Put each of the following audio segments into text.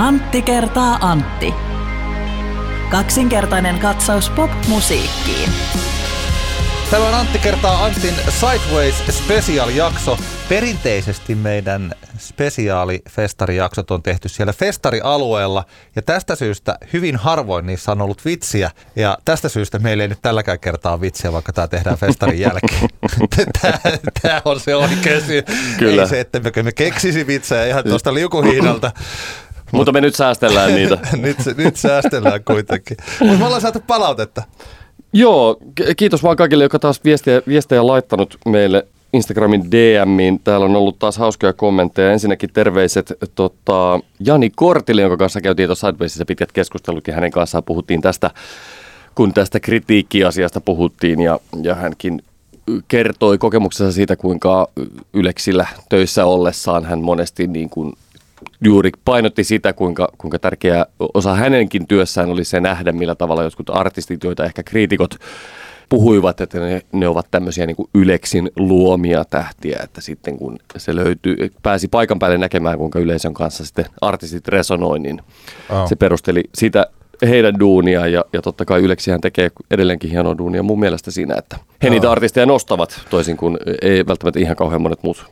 Antti kertaa Antti. Kaksinkertainen katsaus pop-musiikkiin. Tämä on Antti kertaa Antin Sideways Special-jakso. Perinteisesti meidän spesiaalifestarijaksot on tehty siellä festarialueella ja tästä syystä hyvin harvoin niissä on ollut vitsiä ja tästä syystä meillä ei nyt tälläkään kertaa vitsiä, vaikka tämä tehdään festarin jälkeen. Tämä on se oikea syy. Kyllä. Ei se, että me keksisi vitsejä ihan tuosta liukuhiinalta. Mutta me nyt säästellään niitä. nyt, nyt säästellään kuitenkin. Mutta me ollaan saatu palautetta. Joo, kiitos vaan kaikille, jotka taas viestejä, viestejä laittanut meille Instagramin DMiin. Täällä on ollut taas hauskoja kommentteja. Ensinnäkin terveiset tota, Jani Kortille, jonka kanssa käytiin tuossa Sidewaysissa pitkät keskustelukin. Hänen kanssaan puhuttiin tästä, kun tästä kritiikkiasiasta puhuttiin ja, ja hänkin kertoi kokemuksensa siitä, kuinka Yleksillä töissä ollessaan hän monesti niin kuin juuri painotti sitä, kuinka, kuinka tärkeä osa hänenkin työssään oli se nähdä, millä tavalla jotkut artistit, joita ehkä kriitikot puhuivat, että ne, ne ovat tämmöisiä niin kuin Yleksin luomia tähtiä, että sitten kun se löytyy, pääsi paikan päälle näkemään, kuinka yleisön kanssa sitten artistit resonoi, niin oh. se perusteli sitä heidän duunia ja, ja totta kai Yleksihän tekee edelleenkin hienoa duunia mun mielestä siinä, että he niitä artisteja nostavat toisin kuin ei välttämättä ihan kauhean monet muut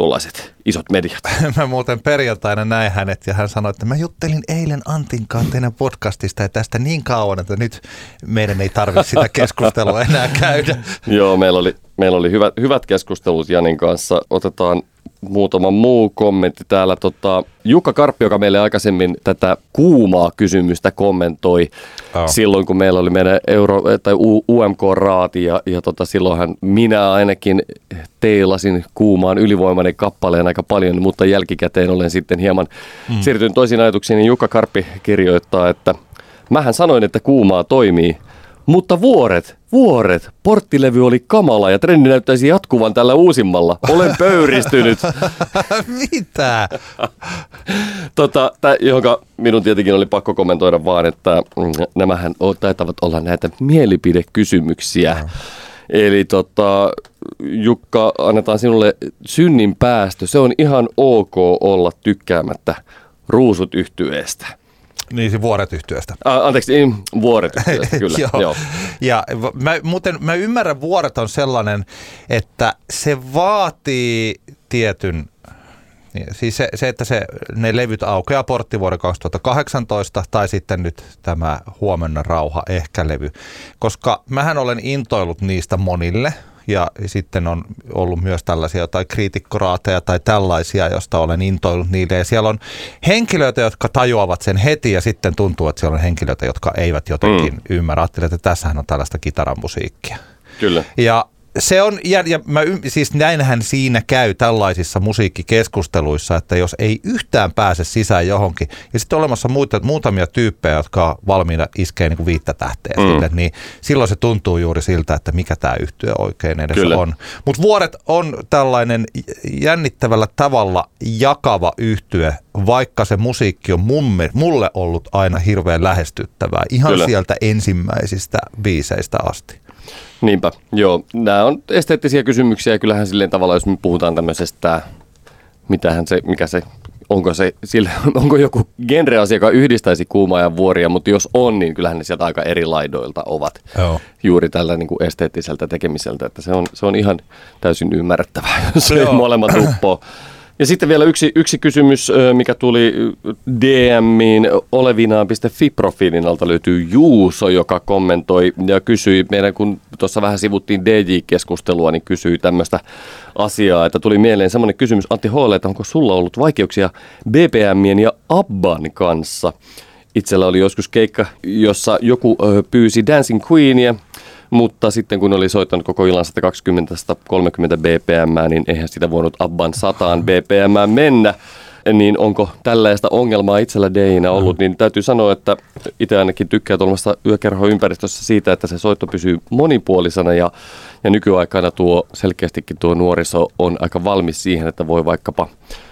tuollaiset isot mediat. mä muuten perjantaina näin hänet ja hän sanoi, että mä juttelin eilen Antin kanssa teidän podcastista ja tästä niin kauan, että nyt meidän ei tarvitse sitä keskustelua enää käydä. Joo, meillä oli, meillä oli hyvät, hyvät keskustelut Janin kanssa. Otetaan muutama muu kommentti täällä. Tota, Jukka Karppi, joka meille aikaisemmin tätä kuumaa kysymystä kommentoi oh. silloin, kun meillä oli meidän Euro- tai UMK-raati ja, ja tota, silloinhan minä ainakin teilasin kuumaan ylivoimainen kappaleen aika paljon, mutta jälkikäteen olen sitten hieman mm. siirtynyt toisiin ajatuksiin. Niin Jukka Karppi kirjoittaa, että mähän sanoin, että kuumaa toimii – mutta vuoret, vuoret, porttilevy oli kamala ja trendi näyttäisi jatkuvan tällä uusimmalla. Olen pöyristynyt. Mitä? tota, tää, johonka minun tietenkin oli pakko kommentoida vaan, että mm, nämähän taitavat olla näitä mielipidekysymyksiä. Eli tota, Jukka, annetaan sinulle synnin päästö. Se on ihan ok olla tykkäämättä ruusut yhtyeestä. Niin, se vuoret yhtiöstä. Ah, anteeksi, niin, vuoret kyllä. joo. joo. Ja mä, muuten mä ymmärrän, vuoret on sellainen, että se vaatii tietyn niin, siis se, se, että se, ne levyt aukeaa porttivuoden 2018 tai sitten nyt tämä Huomenna rauha ehkä levy, koska mähän olen intoillut niistä monille – ja sitten on ollut myös tällaisia jotain kriitikkoraateja tai tällaisia, josta olen intoillut niille. Ja siellä on henkilöitä, jotka tajuavat sen heti ja sitten tuntuu, että siellä on henkilöitä, jotka eivät jotenkin mm. ymmärrä. Ajattelen, että tässähän on tällaista kitaramusiikkia. Kyllä. Ja se on, ja, ja mä, siis näinhän siinä käy tällaisissa musiikkikeskusteluissa, että jos ei yhtään pääse sisään johonkin, ja sitten on olemassa muuta, muutamia tyyppejä, jotka on valmiina iskee niin kuin viittä tähteä mm. sille, niin silloin se tuntuu juuri siltä, että mikä tämä yhtyö oikein edes Kyllä. on. Mutta Vuoret on tällainen jännittävällä tavalla jakava yhtyö, vaikka se musiikki on mumme, mulle ollut aina hirveän lähestyttävää, ihan Kyllä. sieltä ensimmäisistä biiseistä asti. Niinpä, joo. Nämä on esteettisiä kysymyksiä kyllähän silleen tavalla, jos me puhutaan tämmöisestä, mitähän se, mikä se, onko se, sille, onko joku genreasia, joka yhdistäisi kuumaa ja vuoria, mutta jos on, niin kyllähän ne sieltä aika eri laidoilta ovat joo. juuri tällä niin kuin esteettiseltä tekemiseltä, että se on, se on ihan täysin ymmärrettävää, jos ei molemmat uppoo. Ja sitten vielä yksi, yksi kysymys, mikä tuli DMiin olevinaan.fi-profiilin alta löytyy Juuso, joka kommentoi ja kysyi, meidän kun tuossa vähän sivuttiin DJ-keskustelua, niin kysyi tämmöistä asiaa, että tuli mieleen semmoinen kysymys Antti Hoole, että onko sulla ollut vaikeuksia BPMien ja Abban kanssa? Itsellä oli joskus keikka, jossa joku pyysi Dancing Queenia, mutta sitten kun oli soittanut koko illan 120-130 bpm, niin eihän sitä voinut Abban 100 bpm mennä. Niin onko tällaista ongelmaa itsellä Deinä ollut, niin täytyy sanoa, että itse ainakin tykkää tuollaista yökerhoympäristössä siitä, että se soitto pysyy monipuolisena ja, ja nykyaikana tuo selkeästikin tuo nuoriso on aika valmis siihen, että voi vaikkapa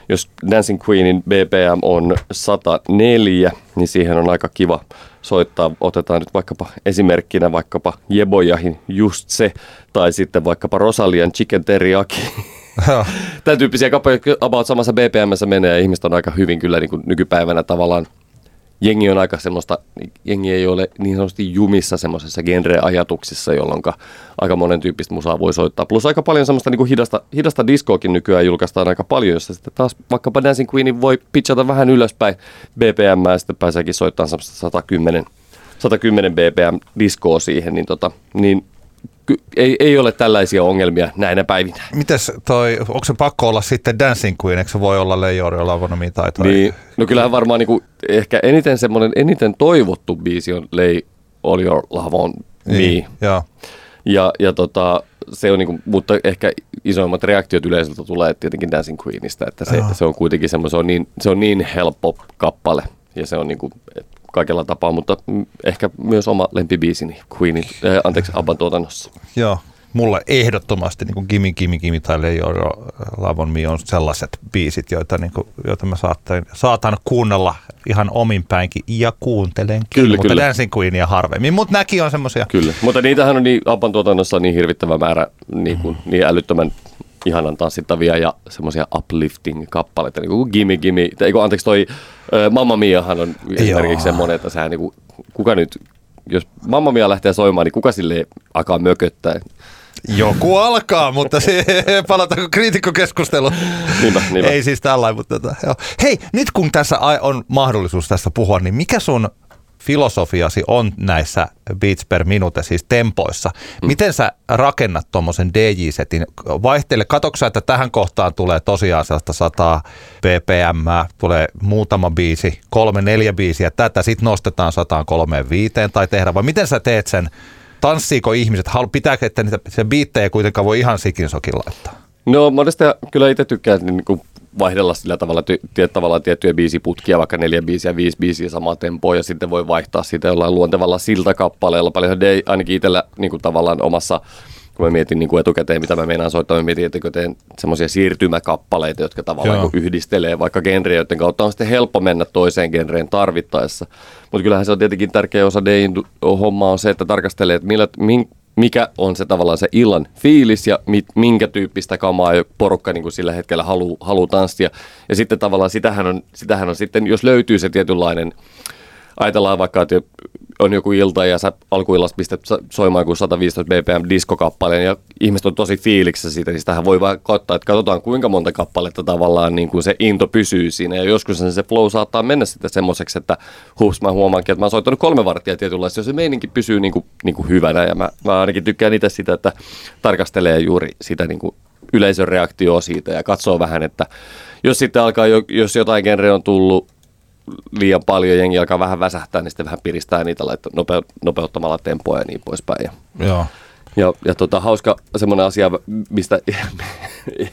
jos Dancing Queenin BPM on 104, niin siihen on aika kiva soittaa. Otetaan nyt vaikkapa esimerkkinä vaikkapa Jebojahin just se, tai sitten vaikkapa Rosalian Chicken Teriyaki. tämän tyyppisiä kappaleita, about samassa BPMssä menee ja ihmiset on aika hyvin kyllä niin kuin nykypäivänä tavallaan jengi on aika semmoista, jengi ei ole niin sanotusti jumissa semmoisessa genre-ajatuksissa, jolloin aika monen tyyppistä musaa voi soittaa. Plus aika paljon semmoista niin kuin hidasta, hidasta diskoakin nykyään julkaistaan aika paljon, jossa sitten taas vaikkapa Dancing Queenin voi pitchata vähän ylöspäin BPM ja sitten pääseekin soittamaan semmoista 110, 110 BPM diskoa siihen, niin, tota, niin ei, ei ole tällaisia ongelmia näinä päivinä. Mites toi, onko se pakko olla sitten Dancing Queen, eikö se voi olla Leijori, Lavonomi tai toi? Niin, no kyllähän varmaan niinku, ehkä eniten semmoinen, eniten toivottu biisi on Lay All Your Love On Me. Niin, joo. Ja, ja tota, se on niinku, mutta ehkä isoimmat reaktiot yleisöltä tulee tietenkin Dancing Queenista, että se, se on kuitenkin semmoinen, se on niin, se on niin helppo kappale ja se on niinku, kaikella tapaa, mutta ehkä myös oma lempibiisini Queenin, äh, anteeksi, Abban tuotannossa. Joo, mulle ehdottomasti niin kuin Gimme, Gimme, Gimme tai Leijoro Love on Me on sellaiset biisit, joita, niin kuin, joita mä saatan, saatan kuunnella ihan omin päinkin ja kuuntelenkin, kyllä, mutta kyllä. Dancing Queenia harvemmin, mutta näkin on semmoisia. Kyllä, mutta niitähän on niin, Abban tuotannossa niin hirvittävä määrä, niin, kuin, mm. niin älyttömän ihanan tanssittavia ja semmoisia uplifting-kappaleita, niin kuin Gimme Gimme, tai anteeksi toi Mamma Miahan on esimerkiksi semmoinen, että sehän niin kuin, kuka nyt, jos Mamma Mia lähtee soimaan, niin kuka sille alkaa mököttää? Joku alkaa, mutta se, palataanko kriitikkokeskusteluun? Niinpä, niinpä. Ei siis tällainen, mutta tota, joo. Hei, nyt kun tässä on mahdollisuus tästä puhua, niin mikä sun filosofiasi on näissä beats per minute, siis tempoissa. Mm. Miten sä rakennat tuommoisen DJ-setin? Vaihtele, katoksa, että tähän kohtaan tulee tosiaan sellaista 100 ppm, tulee muutama biisi, kolme, neljä biisiä, tätä sitten nostetaan 135 tai tehdä, vai miten sä teet sen? Tanssiiko ihmiset? Pitääkö, että niitä, se biittejä kuitenkaan voi ihan sikin sokin laittaa? No monesti kyllä itse tykkään niin kuin vaihdella sillä tavalla, ty, tavallaan tiettyjä biisiputkia, vaikka neljä biisiä, viisi biisiä samaa tempoa, ja sitten voi vaihtaa sitä jollain luontevalla siltakappaleella. Paljon ei ainakin itsellä niin kuin tavallaan omassa kun mä mietin niin kuin etukäteen, mitä mä meinaan soittaa, mä mietin, että teen semmoisia siirtymäkappaleita, jotka tavallaan niin yhdistelee vaikka genrejä, joiden kautta on sitten helppo mennä toiseen genreen tarvittaessa. Mutta kyllähän se on tietenkin tärkeä osa Dayn hommaa on se, että tarkastelee, että millä, min, mikä on se tavallaan se illan fiilis ja mit, minkä tyyppistä kamaa porukka niin kuin sillä hetkellä haluaa halu tanssia. Ja sitten tavallaan sitähän on, sitähän on sitten, jos löytyy se tietynlainen, ajatellaan vaikka, että on joku ilta ja sä alkuillasta pistät soimaan kuin 115 bpm diskokappaleen ja ihmiset on tosi fiiliksessä siitä, niin sitähän voi vaan katsoa, että katsotaan kuinka monta kappaletta tavallaan niin kuin se into pysyy siinä. Ja joskus se flow saattaa mennä sitten semmoiseksi, että hups mä huomaankin, että mä oon soittanut kolme varttia tietynlaista, jos se meininki pysyy niin kuin, niin kuin hyvänä. Ja mä, mä ainakin tykkään itse sitä, että tarkastelee juuri sitä niin kuin yleisön reaktioa siitä ja katsoo vähän, että jos sitten alkaa, jo, jos jotain genre on tullut liian paljon, jengi alkaa vähän väsähtää, niin sitten vähän piristää niitä laittaa nope, nopeuttamalla tempoa ja niin poispäin. Ja, Joo. Ja, ja tota, hauska semmoinen asia, mistä,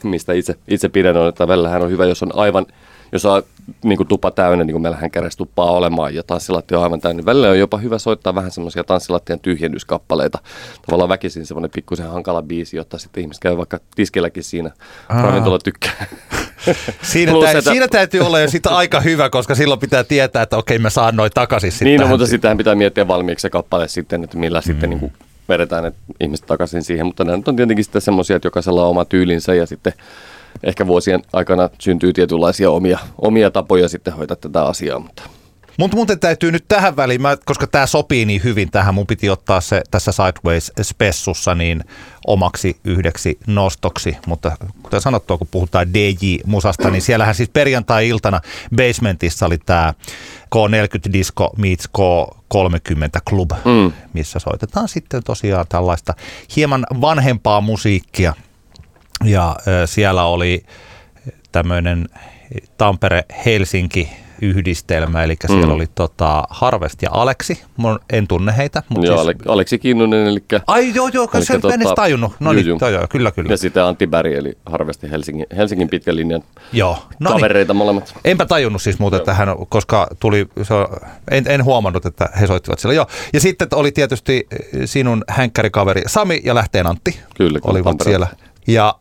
mistä itse, itse pidän on, että välillähän on hyvä, jos on aivan, jos on niin kuin tupa täynnä, niin kuin meillähän käräs tuppaa olemaan ja tanssilatti on aivan täynnä, niin välillä on jopa hyvä soittaa vähän semmoisia tanssilattien tyhjennyskappaleita. Tavallaan väkisin semmoinen pikkusen hankala biisi, jotta sitten ihmiset käy vaikka tiskilläkin siinä. Ravintola tykkää. Siinä, Plus, tä- että... siinä täytyy olla jo sitä aika hyvä, koska silloin pitää tietää, että okei mä saan noin takaisin sitten. Niin, no, mutta sitähän pitää miettiä valmiiksi se kappale sitten, että millä mm. sitten niin kuin vedetään että ihmiset takaisin siihen. Mutta nämä on tietenkin sitten semmoisia, että jokaisella on oma tyylinsä ja sitten ehkä vuosien aikana syntyy tietynlaisia omia, omia tapoja sitten hoitaa tätä asiaa. Mutta Mutta muuten täytyy nyt tähän väliin, mä, koska tämä sopii niin hyvin tähän, mun piti ottaa se tässä Sideways-spessussa niin omaksi yhdeksi nostoksi, mutta kuten sanottua, kun puhutaan DJ-musasta, niin siellähän siis perjantai-iltana Basementissa oli tämä K40 Disco meets K30 Club, mm. missä soitetaan sitten tosiaan tällaista hieman vanhempaa musiikkia. Ja äh, siellä oli tämmöinen Tampere-Helsinki yhdistelmä, eli siellä mm. oli tota Harvest ja Aleksi, Mun, en tunne heitä. Mutta joo, siis... Aleksi Kinnunen, eli... Ai joo, joo, eli sen tota, en edes tajunnut. No niin, joo, joo, kyllä, kyllä. Ja sitten Antti Berg, eli Harvesti Helsingin, Helsingin pitkän linjan joo. No niin. kavereita niin. molemmat. Enpä tajunnut siis muuten, että hän, koska tuli, se, en, en huomannut, että he soittivat siellä. Joo. Ja sitten oli tietysti sinun hänkkärikaveri Sami ja Lähteen Antti. Kyllä, olivat Tampere. siellä. Ja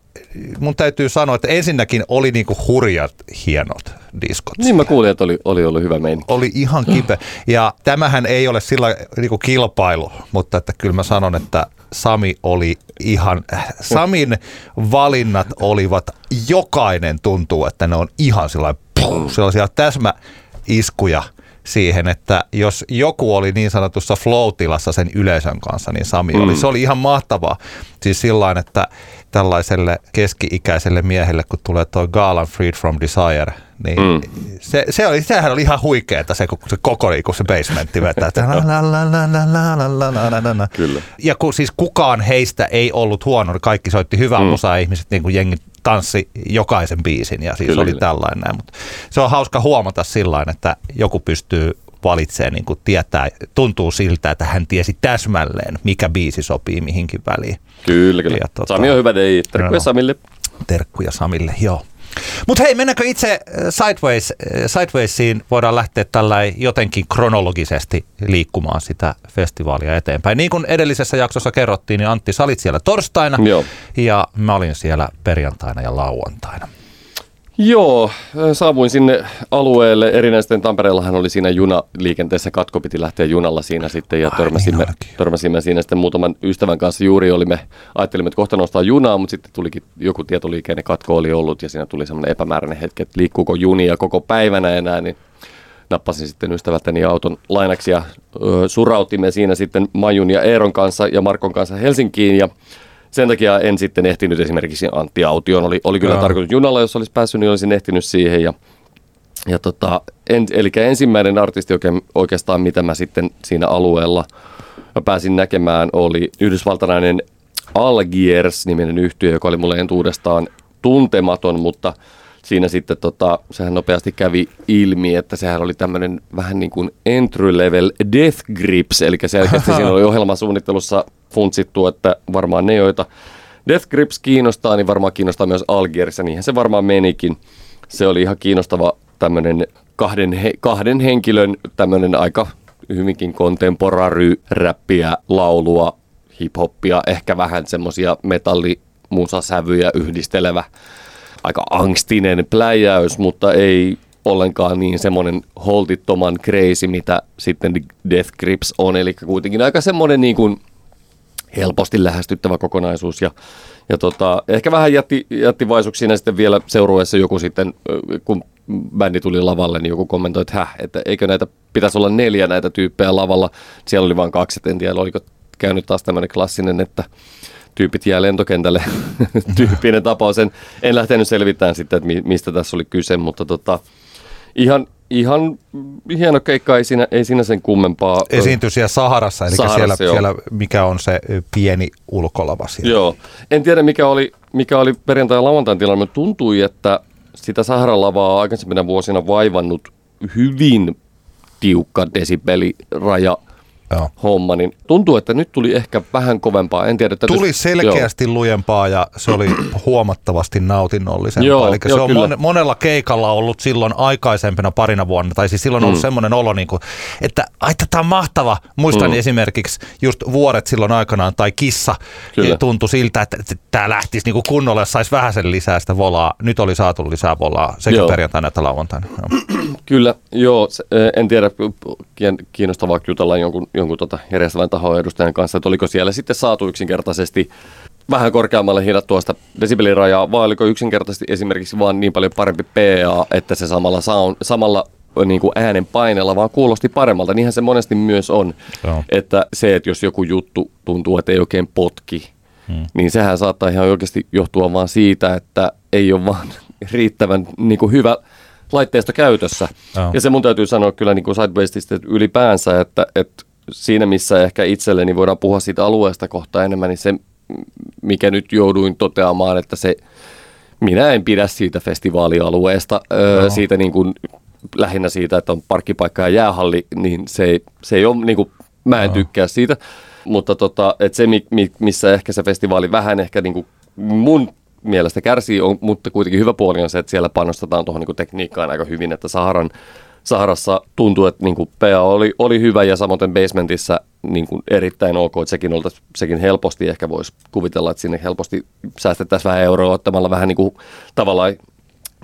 mun täytyy sanoa, että ensinnäkin oli niinku hurjat hienot diskot. Niin mä kuulin, että oli, oli ollut hyvä meininki. Oli ihan kipeä. Ja tämähän ei ole sillä niinku kilpailu, mutta että kyllä mä sanon, että Sami oli ihan, Samin valinnat olivat, jokainen tuntuu, että ne on ihan sellainen, puh, sellaisia täsmäiskuja siihen, että jos joku oli niin sanotussa flow-tilassa sen yleisön kanssa, niin Sami mm. oli. Se oli ihan mahtavaa. Siis sillä että tällaiselle keski-ikäiselle miehelle, kun tulee tuo Gaalan Freed from Desire, niin mm. se, se oli, sehän oli ihan huikeeta se, se koko kun se basementti vetää. Kyllä. Ja kun siis kukaan heistä ei ollut huono, kaikki soitti hyvää mm. musaa, ihmiset niin kuin jengi tanssi jokaisen biisin ja siis kyllä, oli kyllä. tällainen. Mutta se on hauska huomata sillä että joku pystyy valitsee, niin kuin tietää, tuntuu siltä, että hän tiesi täsmälleen, mikä biisi sopii mihinkin väliin. Kyllä, kyllä. Ja, tota, Sami on hyvä dei. Terkkuja no, Samille. Terkkuja Samille, joo. Mutta hei, mennäänkö itse äh, Sideways, äh, Sidewaysiin? Voidaan lähteä tällä jotenkin kronologisesti liikkumaan sitä festivaalia eteenpäin. Niin kuin edellisessä jaksossa kerrottiin, niin Antti, sä olit siellä torstaina Joo. ja mä olin siellä perjantaina ja lauantaina. Joo, saavuin sinne alueelle. Erinäisten Tampereellahan oli siinä junaliikenteessä katko, piti lähteä junalla siinä sitten ja törmäsimme, niin törmäsimme siinä sitten muutaman ystävän kanssa. Juuri olimme, ajattelimme, että kohta nostaa junaa, mutta sitten tulikin joku tietoliikenne katko oli ollut ja siinä tuli semmoinen epämääräinen hetki, että liikkuuko junia koko päivänä enää, niin nappasin sitten ystävältäni auton lainaksi ja ö, surautimme siinä sitten Majun ja Eeron kanssa ja Markon kanssa Helsinkiin ja sen takia en sitten ehtinyt esimerkiksi Antti Aution. Oli, oli kyllä tarkoitus junalla, jos olisi päässyt, niin olisin ehtinyt siihen. Ja, ja tota, en, eli ensimmäinen artisti oikein, oikeastaan, mitä mä sitten siinä alueella pääsin näkemään, oli yhdysvaltalainen Algiers-niminen yhtiö, joka oli mulle entuudestaan tuntematon, mutta siinä sitten tota, sehän nopeasti kävi ilmi, että sehän oli tämmöinen vähän niin kuin entry level death grips, eli selkeästi siinä oli ohjelmasuunnittelussa funtsittu, että varmaan ne, joita Death Grips kiinnostaa, niin varmaan kiinnostaa myös Algierissa, niinhän se varmaan menikin. Se oli ihan kiinnostava tämmöinen kahden, he, kahden henkilön tämmöinen aika hyvinkin kontemporary räppiä, laulua, hiphoppia, ehkä vähän semmoisia metallimusasävyjä yhdistelevä aika angstinen pläjäys, mutta ei ollenkaan niin semmoinen holtittoman crazy, mitä sitten Death Grips on. Eli kuitenkin aika semmoinen niin kuin helposti lähestyttävä kokonaisuus. Ja, ja tota, ehkä vähän jätti, jätti vaisuksi sitten vielä seurueessa joku sitten, kun bändi tuli lavalle, niin joku kommentoi, että häh, että eikö näitä pitäisi olla neljä näitä tyyppejä lavalla. Siellä oli vain kaksi, en tiedä, oliko käynyt taas tämmöinen klassinen, että tyypit jää lentokentälle tyyppinen tapaus. En, en lähtenyt selvittämään sitten, että mistä tässä oli kyse, mutta tota, ihan, ihan hieno keikka, ei siinä, ei siinä sen kummempaa. Esiintyi siellä Saharassa, eli Saharassa, siellä, siellä, mikä on se pieni ulkolava siellä. Joo, en tiedä mikä oli, mikä oli perjantai- ja lauantain tilanne, mutta tuntui, että sitä Saharan lavaa aikaisempina vuosina vaivannut hyvin tiukka desibeliraja Joo. homma, niin tuntuu, että nyt tuli ehkä vähän kovempaa. En tiedä, että tuli jos, selkeästi joo. lujempaa ja se oli huomattavasti nautinnollisempaa. Joo, Eli joo, se on mon, monella keikalla ollut silloin aikaisempina parina vuonna, tai siis silloin on mm. ollut semmoinen olo, niin kuin, että ai tämä on mahtava. Muistan mm. esimerkiksi just vuoret silloin aikanaan, tai kissa kyllä. tuntui siltä, että tämä lähtisi niin kuin kunnolla, jos saisi vähän sen lisää sitä volaa. Nyt oli saatu lisää volaa sekä perjantaina että lauantaina. Kyllä, joo. En tiedä, kiinnostavaa jutella jonkun, jonkun tota järjestävän tahon edustajan kanssa, että oliko siellä sitten saatu yksinkertaisesti vähän korkeammalle tuosta desibelirajaa, vai oliko yksinkertaisesti esimerkiksi vaan niin paljon parempi PA, että se samalla, sound, samalla niin kuin äänen paineella vaan kuulosti paremmalta. Niinhän se monesti myös on, Joo. että se, että jos joku juttu tuntuu, että ei oikein potki, hmm. niin sehän saattaa ihan oikeasti johtua vaan siitä, että ei ole vaan riittävän niin kuin hyvä laitteisto käytössä. Oh. Ja se mun täytyy sanoa kyllä niin kuin Sidewaystista ylipäänsä, että, että siinä missä ehkä itselleni voidaan puhua siitä alueesta kohta enemmän, niin se mikä nyt jouduin toteamaan, että se, minä en pidä siitä festivaalialueesta, no. siitä niin kuin, lähinnä siitä, että on parkkipaikka ja jäähalli, niin se ei, se ei ole, niin kuin, mä en no. tykkää siitä, mutta tota, että se, missä ehkä se festivaali vähän ehkä niin kuin mun mielestä kärsii, on, mutta kuitenkin hyvä puoli on se, että siellä panostetaan tuohon niin tekniikkaan aika hyvin, että Saharan Saharassa tuntuu, että niin kuin PA oli, oli hyvä ja samoin basementissa niin kuin erittäin ok, että sekin, oltaisi, sekin helposti ehkä voisi kuvitella, että sinne helposti säästettäisiin vähän euroa ottamalla vähän niin kuin tavallaan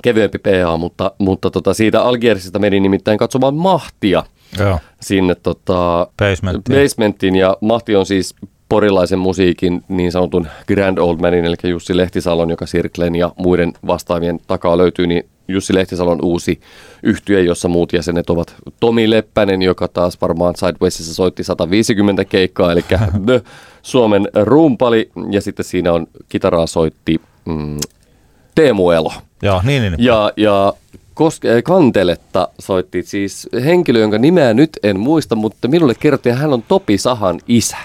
kevyempi PA, mutta, mutta tota, siitä Algierisista meni nimittäin katsomaan mahtia Joo. sinne tota, basementtiin. basementtiin. Ja mahti on siis porilaisen musiikin niin sanotun Grand Old Manin, eli Jussi Lehtisalon, joka Sirklen ja muiden vastaavien takaa löytyy, niin Jussi Lehtisalon uusi yhtye, jossa muut jäsenet ovat Tomi Leppänen, joka taas varmaan Sidewaysissa soitti 150 keikkaa, eli The Suomen rumpali, ja sitten siinä on kitaraa soitti mm, Teemu Elo. Joo, niin, niin. Ja, ja koske, kanteletta soitti siis henkilö, jonka nimeä nyt en muista, mutta minulle kerrottiin, että hän on Topi Sahan isä.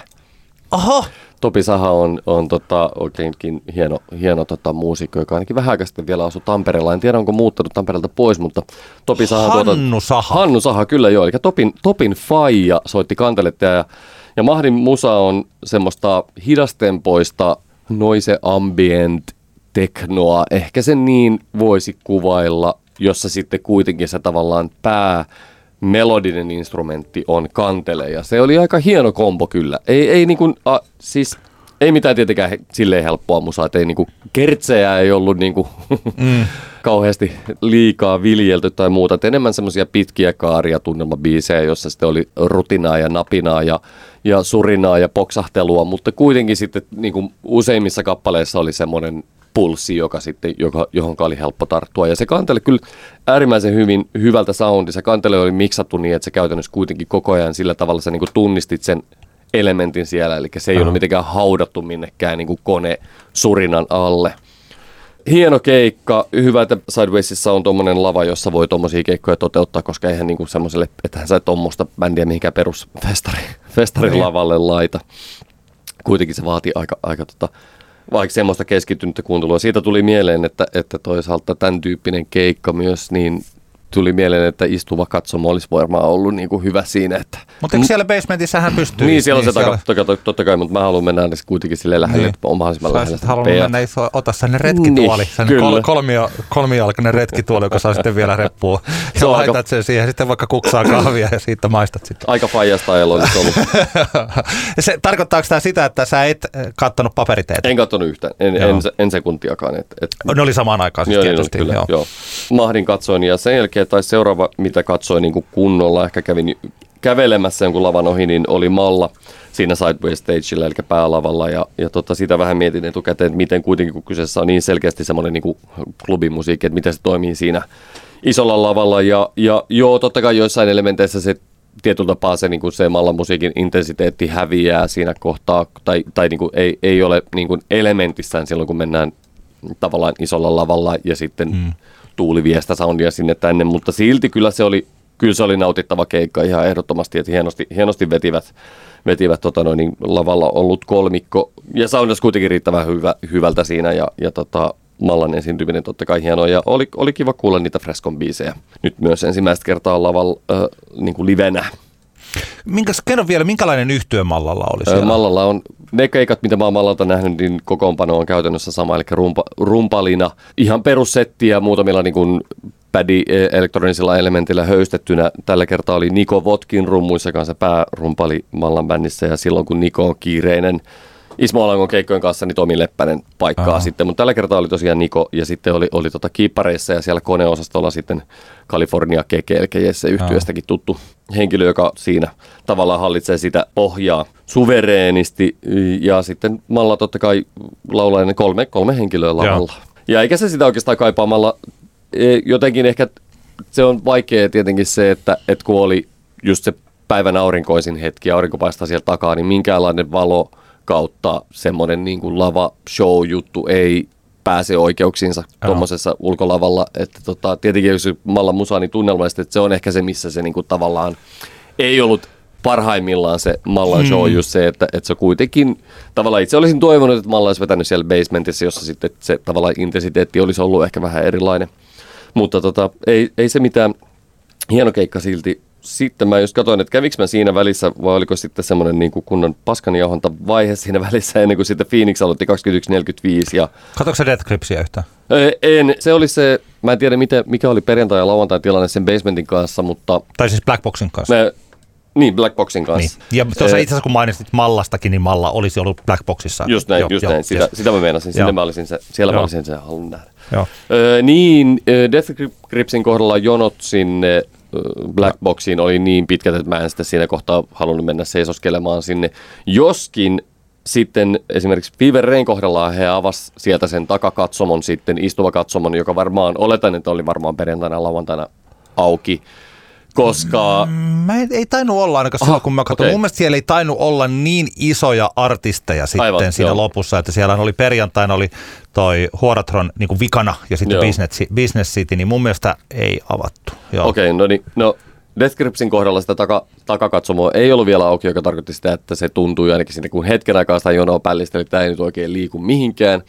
Oho! Topi Saha on, on tota, oikeinkin hieno, hieno tota, muusikko, joka ainakin vähän aikaa sitten vielä asui Tampereella. En tiedä, onko muuttanut Tampereelta pois, mutta Topi Saha... Hannu Saha. Hannu Saha, kyllä joo. Eli Topin, Topin Faija soitti kanteletta ja, ja Mahdin musa on semmoista hidastempoista noise ambient teknoa. Ehkä se niin voisi kuvailla, jossa sitten kuitenkin se tavallaan pää melodinen instrumentti on kantele. Ja se oli aika hieno kombo kyllä. Ei, ei niin kuin, a, siis ei mitään tietenkään he, silleen helppoa musaa, että ei niinku, kertsejä ei ollut niinku, mm. kauheasti liikaa viljelty tai muuta. Et enemmän semmoisia pitkiä kaaria tunnelmabiisejä, jossa sitten oli rutinaa ja napinaa ja, ja surinaa ja poksahtelua, mutta kuitenkin sitten niinku, useimmissa kappaleissa oli semmoinen pulssi, joka sitten, joka, johon oli helppo tarttua. Ja se kantele kyllä äärimmäisen hyvin, hyvältä soundi. Se kantele oli miksattu niin, että se käytännössä kuitenkin koko ajan sillä tavalla sä niin tunnistit sen elementin siellä, eli se ei ollut mitenkään haudattu minnekään niin kuin kone surinan alle. Hieno keikka, hyvä, että Sidewaysissa on tuommoinen lava, jossa voi tuommoisia keikkoja toteuttaa, koska eihän niinku semmoiselle, että hän sai tuommoista bändiä mihinkään perusfestari festarin niin. lavalle laita. Kuitenkin se vaatii aika, aika tota, vaikka semmoista keskittynyttä kuuntelua. Siitä tuli mieleen, että, että toisaalta tämän tyyppinen keikka myös, niin tuli mieleen, että istuva katsomo olisi varmaan ollut niin kuin hyvä siinä. Että... Mutta eikö siellä basementissä hän pystyy? Niin, siellä on niin se siellä... Taka, totta, totta kai, mutta mä haluan mennä edes kuitenkin sille lähelle, niin. että on mahdollisimman Sä lähellä. halunnut mennä iso, ota sellainen retkituoli, niin, sellainen kol, kolmio, kolmijalkainen retkituoli, joka saa sitten vielä reppua. Ja se laitat aika... sen siihen, sitten vaikka kuksaa kahvia ja siitä maistat sitten. Aika fajasta elo olisi ollut. se, tarkoittaako tämä sitä, että sä et eh, kattonut paperiteitä? En kattonut yhtään, en, en, en sekuntiakaan. Et, et... Ne oli samaan aikaan siis joo, tietysti. Kyllä, joo. joo. Mahdin katsoin ja sen jälkeen tai seuraava, mitä katsoin niin kuin kunnolla, ehkä kävin kävelemässä jonkun lavan ohi, niin oli Malla. Siinä Sideways Stageillä, eli päälavalla, ja, ja tota, sitä vähän mietin etukäteen, että miten kuitenkin, kun kyseessä on niin selkeästi semmoinen niin klubimusiikki, että miten se toimii siinä isolla lavalla, ja, ja joo, totta kai joissain elementeissä se tietyllä tapaa se, niin kuin se musiikin intensiteetti häviää siinä kohtaa, tai, tai niin kuin ei, ei ole niin kuin elementissään silloin, kun mennään tavallaan isolla lavalla, ja sitten mm tuuli viestä soundia sinne tänne, mutta silti kyllä se oli, kyllä se oli nautittava keikka ihan ehdottomasti, että hienosti, hienosti vetivät, vetivät tota noin, niin lavalla ollut kolmikko. Ja soundas kuitenkin riittävän hyvä, hyvältä siinä ja, ja tota, Mallan esiintyminen totta kai hienoa. Ja oli, oli kiva kuulla niitä Freskon biisejä. Nyt myös ensimmäistä kertaa lavalla äh, niin kuin livenä Minkäs, kerro vielä, minkälainen yhtyö Mallalla oli siellä? Mallalla on ne keikat, mitä mä oon Mallalta nähnyt, niin kokoonpano on käytännössä sama, eli rumpa, rumpalina. Ihan perussettiä muutamilla niin kuin pädi e, elektronisilla elementillä höystettynä. Tällä kertaa oli Niko Votkin rummuissa kanssa päärumpali Mallan bändissä ja silloin kun Niko on kiireinen Ismo Alangon keikkojen kanssa niin Tomi Leppänen paikkaa Aha. sitten, mutta tällä kertaa oli tosiaan Niko ja sitten oli, oli tota kiippareissa ja siellä koneosastolla sitten California Keke, eli Jesse yhtiöstäkin tuttu henkilö, joka siinä tavallaan hallitsee sitä pohjaa suvereenisti ja sitten Malla totta kai laulaa kolme, kolme henkilöä lavalla. Ja eikä se sitä oikeastaan kaipaamalla, e, jotenkin ehkä se on vaikea tietenkin se, että, että kun oli just se päivän aurinkoisin hetki ja aurinko paistaa sieltä takaa, niin minkäänlainen valo – kautta semmoinen niin kuin lava show juttu ei pääse oikeuksiinsa tuommoisessa ulkolavalla. Että tota, tietenkin jos Malla Musa, niin tunnelmallisesti, että se on ehkä se, missä se niin kuin tavallaan ei ollut parhaimmillaan se Mallan show mm. just se, että, että se kuitenkin, tavallaan itse olisin toivonut, että Malla olisi vetänyt siellä basementissa, jossa sitten se tavallaan intensiteetti olisi ollut ehkä vähän erilainen. Mutta tota, ei, ei se mitään, hieno keikka silti sitten mä just katsoin, että kävikö mä siinä välissä, vai oliko sitten semmoinen niin kunnon paskanjauhonta vaihe siinä välissä, ennen kuin sitten Phoenix aloitti 21.45. Ja... Katsoitko sä Death Gripsia yhtään? En. Se oli se, mä en tiedä miten, mikä oli perjantai- ja lauantai tilanne sen basementin kanssa, mutta... Tai siis Black Boxin kanssa. Me, niin, Black Boxin kanssa. Niin. Ja tuossa itse asiassa kun mainitsit Mallastakin, niin Malla olisi ollut Black Boxissa. Just näin, jo, just jo, näin. Sitä, yes. sitä mä meinasin. Sinne mä olisin se, siellä Joo. mä olisin se halunnut nähdä. Joo. Öö, niin, Death Gripsin kohdalla jonot sinne Black Boxiin oli niin pitkät, että mä en sitä siinä kohtaa halunnut mennä seisoskelemaan sinne. Joskin sitten esimerkiksi Fever Rain kohdalla he avas sieltä sen takakatsomon sitten, istuva katsomon, joka varmaan, oletan, että oli varmaan perjantaina lauantaina auki koska... Mä ei, ei tainnut olla ainakaan silloin, kun mä katsoin. Okay. Mun mielestä siellä ei tainnut olla niin isoja artisteja sitten Aivan, siinä joo. lopussa, että siellä oli perjantaina oli toi Huoratron niin kuin vikana ja sitten Business, Business City, niin mun mielestä ei avattu. Okei, okay, no niin, no Death Gripsin kohdalla sitä taka, takakatsomoa ei ollut vielä auki, joka tarkoitti sitä, että se tuntui ainakin sinne, kun hetken aikaa sitä jonoa pällistä, eli tämä ei nyt oikein liiku mihinkään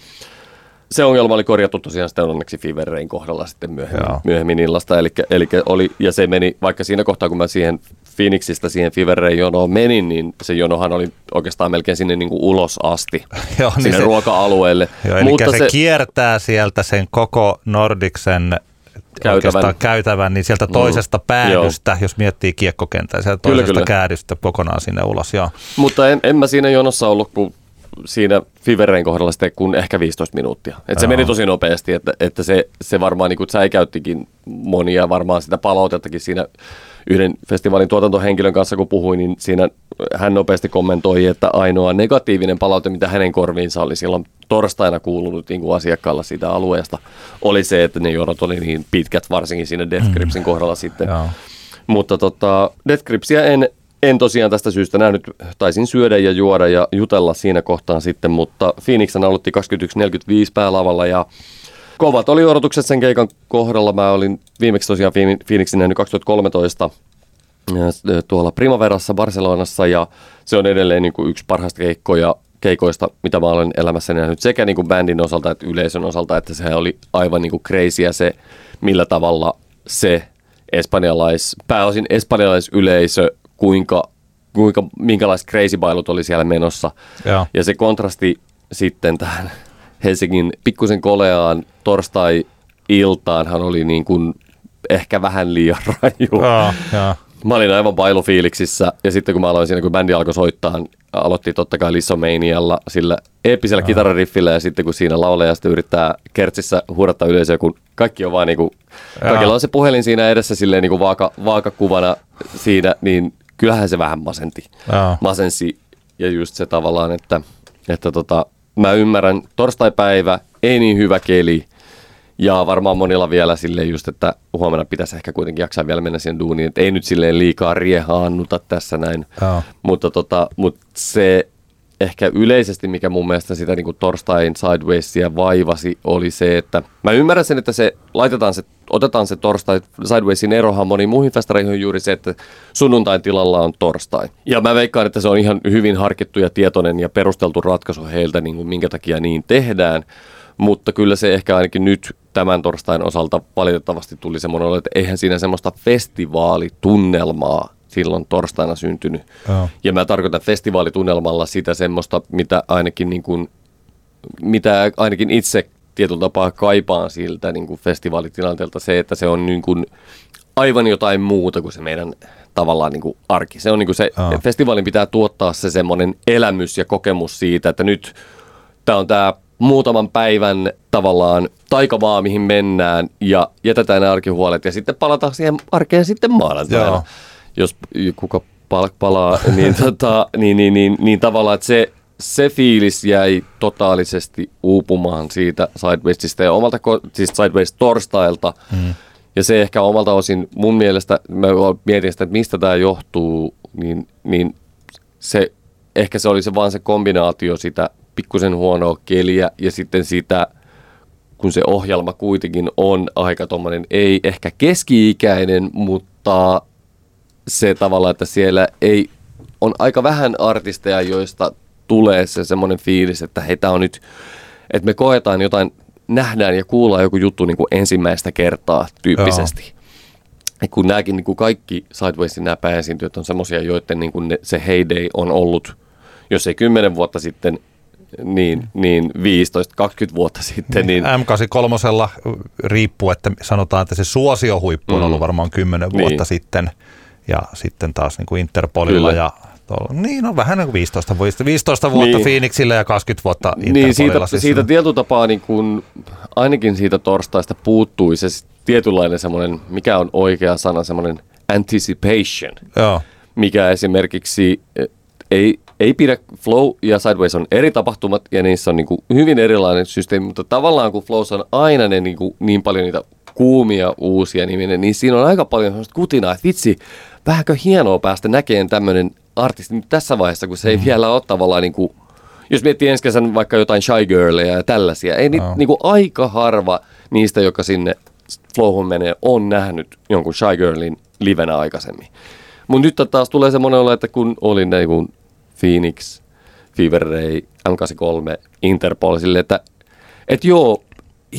se ongelma oli korjattu tosiaan sitten onneksi Fever Rain kohdalla sitten myöhemmin, myöhemmin illasta. Eli, eli oli, ja se meni, vaikka siinä kohtaa kun mä siihen Phoenixistä siihen Fever Rain jonoon menin, niin se jonohan oli oikeastaan melkein sinne niin kuin ulos asti, Joo, niin sinne se, ruoka-alueelle. Joo, eli Mutta se, se kiertää sieltä sen koko Nordiksen käytävän. käytävän, niin sieltä mm. toisesta mm, päädystä, joo. jos miettii kiekkokentää, sieltä kyllä, toisesta kyllä. käädystä kokonaan sinne ulos. Joo. Mutta en, en mä siinä jonossa ollut kuin siinä Fiverein kohdalla sitten kun ehkä 15 minuuttia. Et se meni tosi nopeasti, että, että se, se varmaan niin säikäyttikin monia varmaan sitä palautettakin siinä yhden festivaalin tuotantohenkilön kanssa, kun puhuin, niin siinä hän nopeasti kommentoi, että ainoa negatiivinen palaute, mitä hänen korviinsa oli silloin torstaina kuulunut niin kuin asiakkaalla siitä alueesta, oli se, että ne jonot oli niin pitkät, varsinkin siinä Death Gripsin mm. kohdalla sitten. Joo. Mutta tota, Death Gripsia en en tosiaan tästä syystä nähnyt, taisin syödä ja juoda ja jutella siinä kohtaan sitten, mutta Phoenixan aloitti 21.45 päälavalla ja kovat oli odotukset sen keikan kohdalla. Mä olin viimeksi tosiaan Phoenixin nähnyt 2013 tuolla Primaverassa Barcelonassa ja se on edelleen niin kuin yksi parhaista keikkoja, keikoista, mitä mä olen elämässäni nähnyt sekä niin kuin bändin osalta että yleisön osalta, että se oli aivan niin kuin crazy se, millä tavalla se espanjalais, pääosin espanjalaisyleisö kuinka, kuinka, minkälaiset crazy bailut oli siellä menossa. Ja, ja se kontrasti sitten tähän Helsingin pikkusen koleaan torstai-iltaanhan oli niin kuin ehkä vähän liian raju. Ja, ja. Mä olin aivan bailufiiliksissä ja sitten kun mä aloin siinä, kun bändi alkoi soittaa, aloitti totta kai Lissomanialla sillä eeppisellä ja. kitarariffillä ja sitten kun siinä lauleja sitten yrittää kertsissä huudattaa yleisöä, kun kaikki on vaan niin kuin, kaikilla on se puhelin siinä edessä silleen niin kuin vaaka, vaakakuvana siinä, niin kyllähän se vähän masenti. Jaa. Masensi ja just se tavallaan, että, että tota, mä ymmärrän, torstaipäivä, ei niin hyvä keli, ja varmaan monilla vielä sille just, että huomenna pitäisi ehkä kuitenkin jaksaa vielä mennä siihen duuniin, että ei nyt silleen liikaa riehaannuta tässä näin. Jaa. Mutta, tota, mutta se ehkä yleisesti, mikä mun mielestä sitä niin kuin torstain Sidewaysia vaivasi, oli se, että mä ymmärrän sen, että se laitetaan se, otetaan se torstai Sidewaysin erohan moniin muihin festareihin on juuri se, että sunnuntain tilalla on torstai. Ja mä veikkaan, että se on ihan hyvin harkittu ja tietoinen ja perusteltu ratkaisu heiltä, niin kuin minkä takia niin tehdään. Mutta kyllä se ehkä ainakin nyt tämän torstain osalta valitettavasti tuli semmoinen, että eihän siinä semmoista festivaalitunnelmaa silloin torstaina syntynyt. Oh. Ja mä tarkoitan festivaalitunnelmalla sitä semmoista, mitä ainakin, niin kuin, mitä ainakin itse tietyllä tapaa kaipaan siltä niin kuin festivaalitilanteelta se, että se on niin kuin aivan jotain muuta kuin se meidän tavallaan niin kuin arki. Se on niin kuin se, oh. festivaalin pitää tuottaa se semmoinen elämys ja kokemus siitä, että nyt tämä on tämä muutaman päivän tavallaan taikamaa, mihin mennään ja jätetään ne arkihuolet ja sitten palataan siihen arkeen sitten maanantaina jos kuka pal- palaa, niin, tota, niin, niin, niin, niin tavallaan, että se, se fiilis jäi totaalisesti uupumaan siitä Sidewaysista ja omalta, siis Sideways torstailta. Mm. Ja se ehkä omalta osin mun mielestä, mä mietin sitä, että mistä tämä johtuu, niin, niin se, ehkä se oli se vaan se kombinaatio sitä pikkusen huonoa keliä ja sitten sitä, kun se ohjelma kuitenkin on aika tommonen, ei ehkä keski-ikäinen, mutta se tavalla, että siellä ei, on aika vähän artisteja, joista tulee se semmoinen fiilis, että heitä on nyt, että me koetaan jotain, nähdään ja kuullaan joku juttu niin kuin ensimmäistä kertaa tyyppisesti. Ja kun nämäkin niin kuin kaikki Sidewaysin nämä pääesiintyjät on semmoisia, joiden niin kuin ne, se heyday on ollut, jos ei kymmenen vuotta sitten, niin, niin 15-20 vuotta sitten. Niin, niin M83 riippuu, että sanotaan, että se suosiohuippu on mm. ollut varmaan 10 vuotta niin. sitten – ja sitten taas niin kuin Interpolilla Kyllä. ja tuolla, niin on vähän niin kuin 15 vuotta, 15 vuotta niin. Phoenixillä ja 20 vuotta Interpolilla. Niin, siitä, siis. siitä tietyllä tapaa niin kuin, ainakin siitä torstaista puuttui se tietynlainen semmoinen, mikä on oikea sana, semmoinen anticipation. Joo. Mikä esimerkiksi ei, ei pidä, Flow ja Sideways on eri tapahtumat ja niissä on niin kuin hyvin erilainen systeemi, mutta tavallaan kun Flows on aina ne niin, kuin, niin paljon niitä kuumia uusia niminen, niin siinä on aika paljon sellaista kutinaa, että vitsi, vähänkö hienoa päästä näkemään tämmöinen artisti nyt tässä vaiheessa, kun se ei mm. vielä ole tavallaan niin kuin, jos miettii ensi kesän vaikka jotain Shy Girlia ja tällaisia, ei no. niin kuin aika harva niistä, joka sinne Flowhun menee, on nähnyt jonkun Shy Girlin livenä aikaisemmin. Mutta nyt taas tulee semmoinen olo, että kun olin niin kuin Phoenix, Fever Ray, M83, Interpol, sille, että et joo,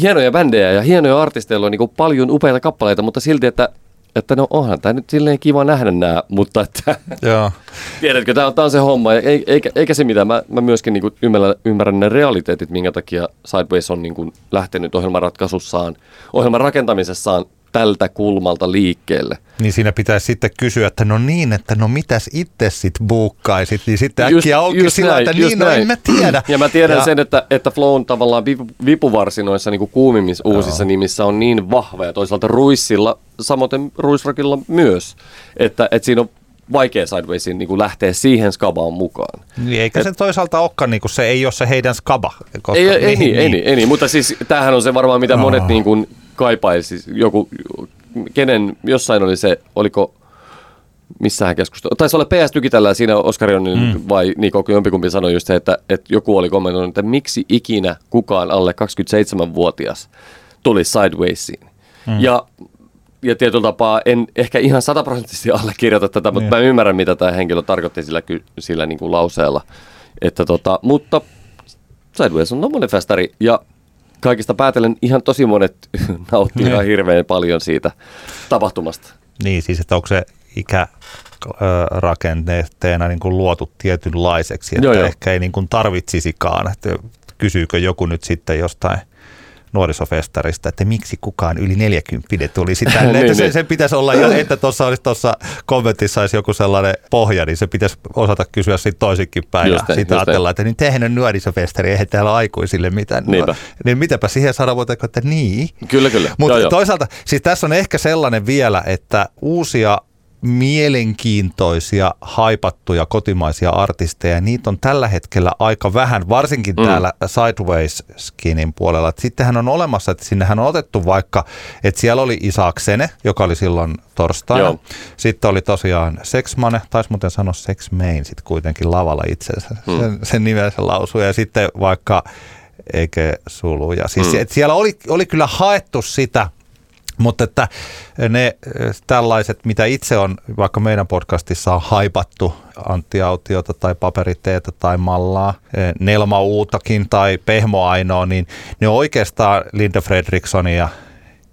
hienoja bändejä ja hienoja artisteilla on niin paljon upeita kappaleita, mutta silti, että että no onhan tämä nyt silleen kiva nähdä nämä, mutta että Joo. tiedätkö, tämä on, tämä on se homma, eikä, eikä se mitään. Mä, mä myöskin niin ymmärrän, ymmärrän ne realiteetit, minkä takia Sideways on niin kuin lähtenyt ohjelmanratkaisussaan, ohjelman rakentamisessaan tältä kulmalta liikkeelle. Niin siinä pitäisi sitten kysyä, että no niin, että no mitäs itse sitten buukkaisit, niin sitten just, äkkiä onkin sillä, että niin, näin. no en mä tiedä. Ja mä tiedän ja... sen, että, että Flown tavallaan vipuvarsi noissa niin kuin kuumimmissa uusissa Joo. nimissä on niin vahva ja toisaalta Ruissilla, samoin Ruisrakilla myös, että, että siinä on vaikea Sidewaysin niin kuin lähteä siihen skabaan mukaan. Niin, eikä Et, se toisaalta olekaan, niin kuin se ei ole se heidän skaba. Koska, ei, ei, niin, niin, ei, niin, ei niin, mutta siis tämähän on se varmaan, mitä oh. monet niin kuin, kaipaisi joku, kenen, jossain oli se, oliko, missähän keskustelu, taisi olla PS Tykitellä siinä Oskari on mm. vai Niko jompikumpi sanoi just se, että, että joku oli kommentoinut, että miksi ikinä kukaan alle 27-vuotias tuli Sidewaysiin. Mm. Ja ja tietyllä tapaa en ehkä ihan sataprosenttisesti allekirjoita tätä, mutta niin. mä ymmärrän, mitä tämä henkilö tarkoitti sillä, sillä niin kuin lauseella. Että tota, mutta Sideways on tommonen festari ja kaikista päätellen ihan tosi monet nauttii ihan niin. hirveän paljon siitä tapahtumasta. Niin, siis että onko se ikä rakenteena niin kuin luotu tietynlaiseksi, että joo, joo. ehkä ei niin kuin tarvitsisikaan, että kysyykö joku nyt sitten jostain – nuorisofestarista, että miksi kukaan yli 40 tuli sitä. niin, että se, niin. sen pitäisi olla jo, että tuossa olisi tuossa kommentissa olisi joku sellainen pohja, niin se pitäisi osata kysyä sitten toisinkin päin. Just ja sitten ajatella, että niin tehän on nuorisofestari, eihän täällä aikuisille mitään. No, niin mitäpä siihen saada voitako, että niin. Kyllä, kyllä. Mutta toisaalta, siis tässä on ehkä sellainen vielä, että uusia mielenkiintoisia, haipattuja kotimaisia artisteja. Niitä on tällä hetkellä aika vähän, varsinkin mm. täällä Sideways Skinin puolella. Et sittenhän on olemassa, että sinnehän on otettu vaikka, että siellä oli Isaksene, joka oli silloin torstaina. Joo. Sitten oli tosiaan Sexmane, taisi muuten sanoa Sex Main sitten kuitenkin lavalla itsensä, mm. sen, sen nimensä lausui. Ja sitten vaikka Eke Sulu. Ja siis, mm. siellä oli, oli kyllä haettu sitä, mutta että ne tällaiset, mitä itse on vaikka meidän podcastissa on haipattu, Antti Autiota tai Paperiteeta tai Mallaa, Nelma Uutakin tai Pehmo Ainoa, niin ne on oikeastaan Linda Fredrikssonia,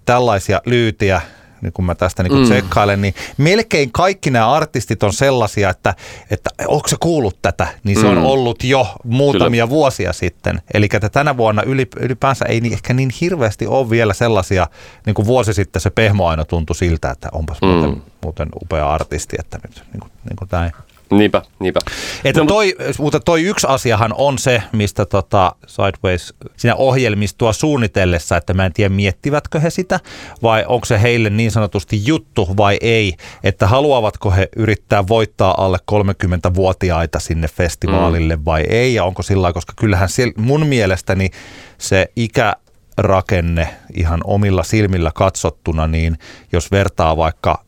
tällaisia lyytiä, niin kun mä tästä niin mm. tsekkailen, niin melkein kaikki nämä artistit on sellaisia, että, että onko se kuullut tätä, niin se mm. on ollut jo muutamia Kyllä. vuosia sitten. Eli että tänä vuonna ylipäänsä ei ehkä niin hirveästi ole vielä sellaisia, niin kuin vuosi sitten se Pehmo aina tuntui siltä, että onpas mm. muuten, muuten upea artisti, että nyt niin kuin, niin kuin näin. Niinpä, niinpä. Että no, toi, mutta toi yksi asiahan on se, mistä tota Sideways siinä ohjelmistoa suunnitellessa, että mä en tiedä miettivätkö he sitä vai onko se heille niin sanotusti juttu vai ei, että haluavatko he yrittää voittaa alle 30-vuotiaita sinne festivaalille mm. vai ei ja onko sillä koska kyllähän mun mielestäni se ikä rakenne ihan omilla silmillä katsottuna, niin jos vertaa vaikka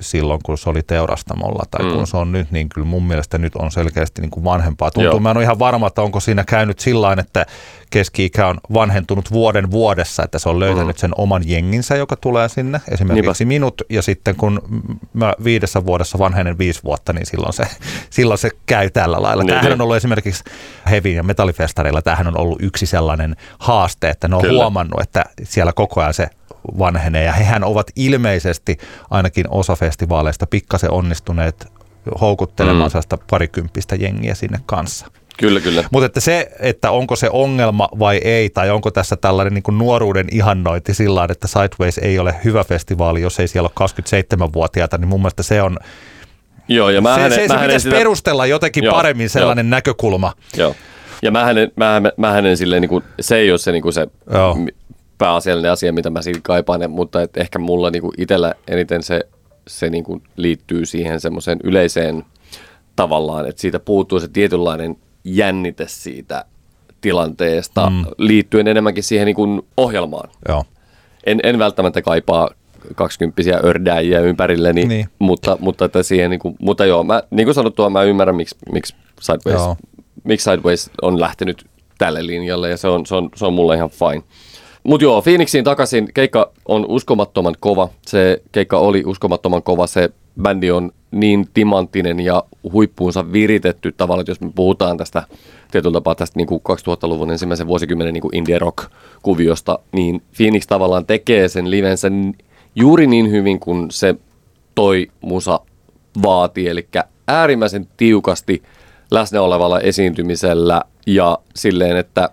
silloin, kun se oli teurastamolla tai mm. kun se on nyt, niin kyllä mun mielestä nyt on selkeästi niin kuin vanhempaa. Tuntuu, Joo. mä en ole ihan varma, että onko siinä käynyt sillä että keski-ikä on vanhentunut vuoden vuodessa, että se on löytänyt mm. sen oman jenginsä, joka tulee sinne, esimerkiksi Niinpä. minut, ja sitten kun mä viidessä vuodessa vanhenen viisi vuotta, niin silloin se, silloin se käy tällä lailla. Niin, tämähän niin. on ollut esimerkiksi heavy- ja metallifestareilla, tämähän on ollut yksi sellainen haaste, että ne on Kyllä. huomannut, että siellä koko ajan se vanhenee. Ja hehän ovat ilmeisesti ainakin osa festivaaleista pikkasen onnistuneet houkuttelemaan mm. parikymppistä jengiä sinne kanssa. Kyllä, kyllä. Mutta että se, että onko se ongelma vai ei, tai onko tässä tällainen niin kuin nuoruuden ihannointi sillä että Sideways ei ole hyvä festivaali, jos ei siellä ole 27-vuotiaita, niin mun mielestä se on, Joo, ja mä se, hänen, se, se mä pitäisi sitä... perustella jotenkin joo, paremmin sellainen jo. näkökulma. Joo. Ja mä hänen, mä, mä hänen silleen, niin kuin, se ei ole se, niin kuin se joo pääasiallinen asia, mitä mä siinä kaipaan, mutta et ehkä mulla niinku itsellä eniten se, se niinku liittyy siihen semmoiseen yleiseen tavallaan, että siitä puuttuu se tietynlainen jännite siitä tilanteesta mm. liittyen enemmänkin siihen niin kuin ohjelmaan. Joo. En, en välttämättä kaipaa kaksikymppisiä ördäjiä ympärilleni, niin. mutta, mutta, että siihen, niin kuin, mutta joo, mä, niin kuin sanottua, mä ymmärrän, miksi, miksi, Sideways, miksi Sideways on lähtenyt tälle linjalle ja se on, se on, se on mulle ihan fine. Mutta joo, Phoenixiin takaisin. Keikka on uskomattoman kova. Se keikka oli uskomattoman kova. Se bändi on niin timanttinen ja huippuunsa viritetty tavalla, että jos me puhutaan tästä tietyllä tapaa tästä niin kuin 2000-luvun ensimmäisen vuosikymmenen niin kuin indie rock-kuviosta, niin Phoenix tavallaan tekee sen livensä juuri niin hyvin kuin se toi musa vaati, eli äärimmäisen tiukasti läsnä olevalla esiintymisellä ja silleen, että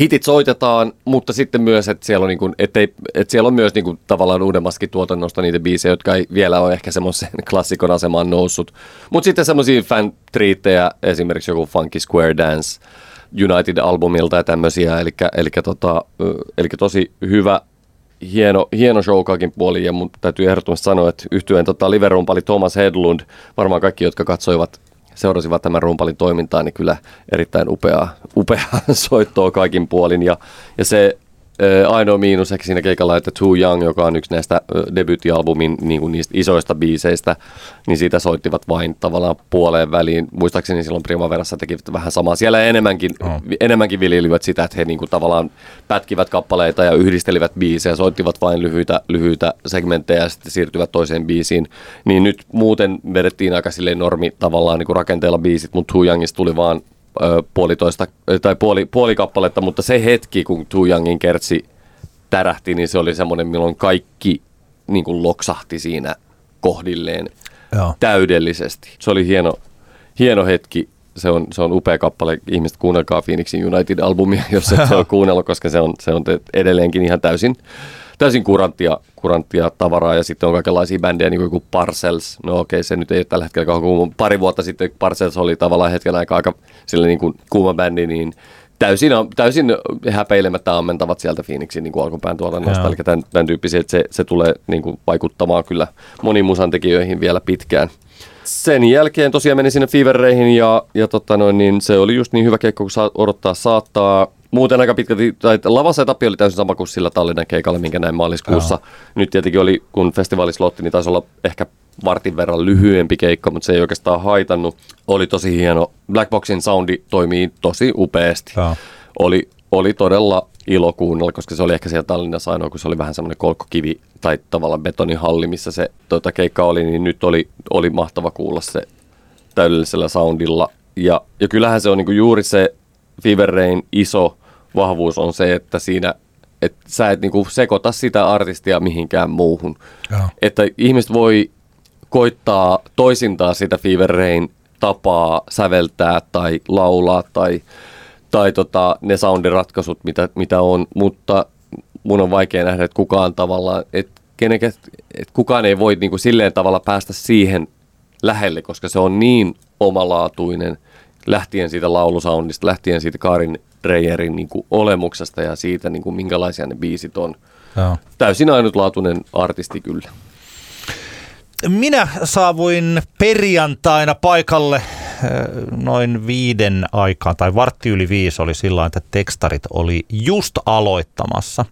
hitit soitetaan, mutta sitten myös, että siellä on, niin kuin, ettei, että siellä on myös niin kuin, tavallaan uudemmaskin tuotannosta niitä biisejä, jotka ei vielä ole ehkä semmoisen klassikon asemaan noussut. Mutta sitten semmoisia fan esimerkiksi joku Funky Square Dance United-albumilta ja tämmöisiä, eli, eli, tota, eli tosi hyvä hieno, hieno show kaikin puolin ja mun täytyy ehdottomasti sanoa, että yhtyen tota, liverumpali Thomas Hedlund, varmaan kaikki, jotka katsoivat seurasivat tämän rumpalin toimintaa, niin kyllä erittäin upeaa, upeaa soittoa kaikin puolin. Ja, ja se ainoa miinus ehkä siinä keikalla, että Too Young, joka on yksi näistä debyyttialbumin niin kuin niistä isoista biiseistä, niin siitä soittivat vain tavallaan puoleen väliin. Muistaakseni silloin Primaverassa tekivät vähän samaa. Siellä enemmänkin, oh. enemmänkin viljelivät sitä, että he niin kuin tavallaan pätkivät kappaleita ja yhdistelivät biisejä, soittivat vain lyhyitä, lyhyitä segmenttejä ja sitten siirtyvät toiseen biisiin. Niin nyt muuten vedettiin aika silleen normi tavallaan niin kuin rakenteella biisit, mutta Too Youngista tuli vaan puolitoista tai puoli, puoli kappaletta, mutta se hetki, kun Tu Youngin kertsi tärähti, niin se oli semmoinen, milloin kaikki niin kuin loksahti siinä kohdilleen Joo. täydellisesti. Se oli hieno, hieno hetki. Se on, se on upea kappale. Ihmiset kuunnelkaa Phoenixin United-albumia, jos et ole kuunnellut, koska se on, se on edelleenkin ihan täysin täysin kuranttia, kuranttia tavaraa ja sitten on kaikenlaisia bändejä niin kuin Parcels. No okei, okay, se nyt ei ole tällä hetkellä kuuma. Pari vuotta sitten Parcels oli tavallaan hetken aikaa aika sille niin kuin kuuma bändi, niin täysin, täysin häpeilemättä ammentavat sieltä Phoenixin niin kuin alkupään tuotannosta. Eli tämän, tämän tyyppisiä, että se, se tulee niin kuin vaikuttamaan kyllä moniin musantekijöihin vielä pitkään. Sen jälkeen tosiaan meni sinne Fevereihin ja, ja tota noin, niin se oli just niin hyvä keikko kuin saa, odottaa saattaa muuten aika pitkälti, tai lavassa etappi oli täysin sama kuin sillä Tallinnan keikalla, minkä näin maaliskuussa. Joo. Nyt tietenkin oli, kun festivaalislotti, niin taisi olla ehkä vartin verran lyhyempi keikka, mutta se ei oikeastaan haitannut. Oli tosi hieno. Blackboxin soundi toimii tosi upeasti. Joo. Oli, oli todella ilo kuunnella, koska se oli ehkä siellä Tallinnassa ainoa, kun se oli vähän semmoinen kolkkokivi tai tavallaan betonihalli, missä se tota, keikka oli, niin nyt oli, oli mahtava kuulla se täydellisellä soundilla. Ja, ja kyllähän se on niinku juuri se Fever Rain iso vahvuus on se, että siinä että sä et niinku sekoita sitä artistia mihinkään muuhun. Ja. Että ihmiset voi koittaa toisintaa sitä Fever Rain tapaa säveltää tai laulaa tai, tai tota, ne soundiratkaisut, mitä, mitä on, mutta mun on vaikea nähdä, että kukaan tavallaan, että kenenkä, että kukaan ei voi niinku silleen tavalla päästä siihen lähelle, koska se on niin omalaatuinen lähtien siitä laulusoundista, lähtien siitä Karin Dreyerin niin kuin olemuksesta ja siitä, niin kuin minkälaisia ne biisit on. Joo. Täysin ainutlaatuinen artisti kyllä. Minä saavuin perjantaina paikalle noin viiden aikaan, tai vartti yli viisi oli sillä että tekstarit oli just aloittamassa.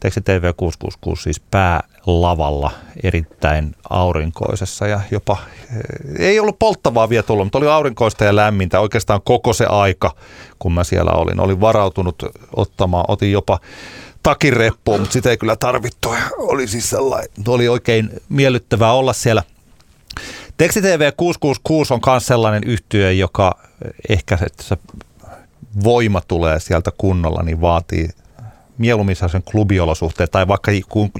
Teksti TV 666 siis päälavalla erittäin aurinkoisessa ja jopa, eh, ei ollut polttavaa vielä tullut, mutta oli aurinkoista ja lämmintä oikeastaan koko se aika, kun mä siellä olin. Olin varautunut ottamaan, otin jopa takireppuun, mutta sitä ei kyllä tarvittu. Oli siis sellainen, oli oikein miellyttävää olla siellä. TV 666 on myös sellainen yhtiö, joka ehkä että se voima tulee sieltä kunnolla, niin vaatii mieluummin sen klubiolosuhteet tai vaikka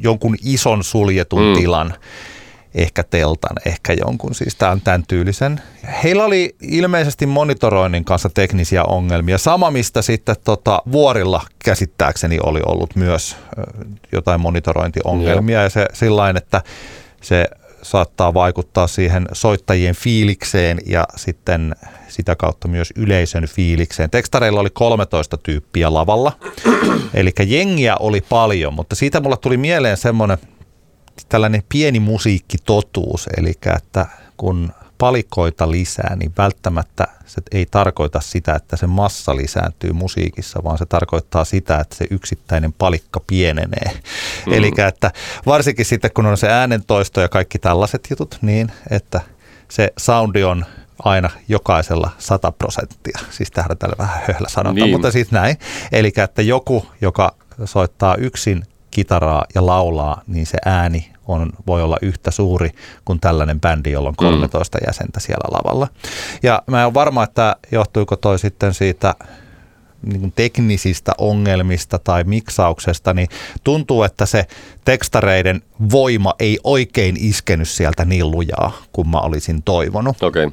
jonkun ison suljetun mm. tilan ehkä teltan, ehkä jonkun siis tämän, tämän tyylisen. Heillä oli ilmeisesti monitoroinnin kanssa teknisiä ongelmia. Sama, mistä sitten tota, vuorilla käsittääkseni oli ollut myös jotain monitorointiongelmia. Joo. Ja se sillain, että se saattaa vaikuttaa siihen soittajien fiilikseen ja sitten sitä kautta myös yleisön fiilikseen. Tekstareilla oli 13 tyyppiä lavalla, eli jengiä oli paljon, mutta siitä mulla tuli mieleen semmoinen tällainen pieni musiikkitotuus, eli että kun palikoita lisää, niin välttämättä se ei tarkoita sitä, että se massa lisääntyy musiikissa, vaan se tarkoittaa sitä, että se yksittäinen palikka pienenee. Mm. Eli että varsinkin sitten, kun on se äänentoisto ja kaikki tällaiset jutut, niin että se soundi on aina jokaisella 100 prosenttia. Siis tähän tällä vähän höhlä sanota, niin. mutta siis näin. Eli että joku, joka soittaa yksin kitaraa ja laulaa, niin se ääni on, voi olla yhtä suuri kuin tällainen bändi, jolla on 13 mm. jäsentä siellä lavalla. Ja mä en varma, että johtuiko toi sitten siitä niin teknisistä ongelmista tai miksauksesta, niin tuntuu, että se tekstareiden voima ei oikein iskenyt sieltä niin lujaa kuin mä olisin toivonut. Okay.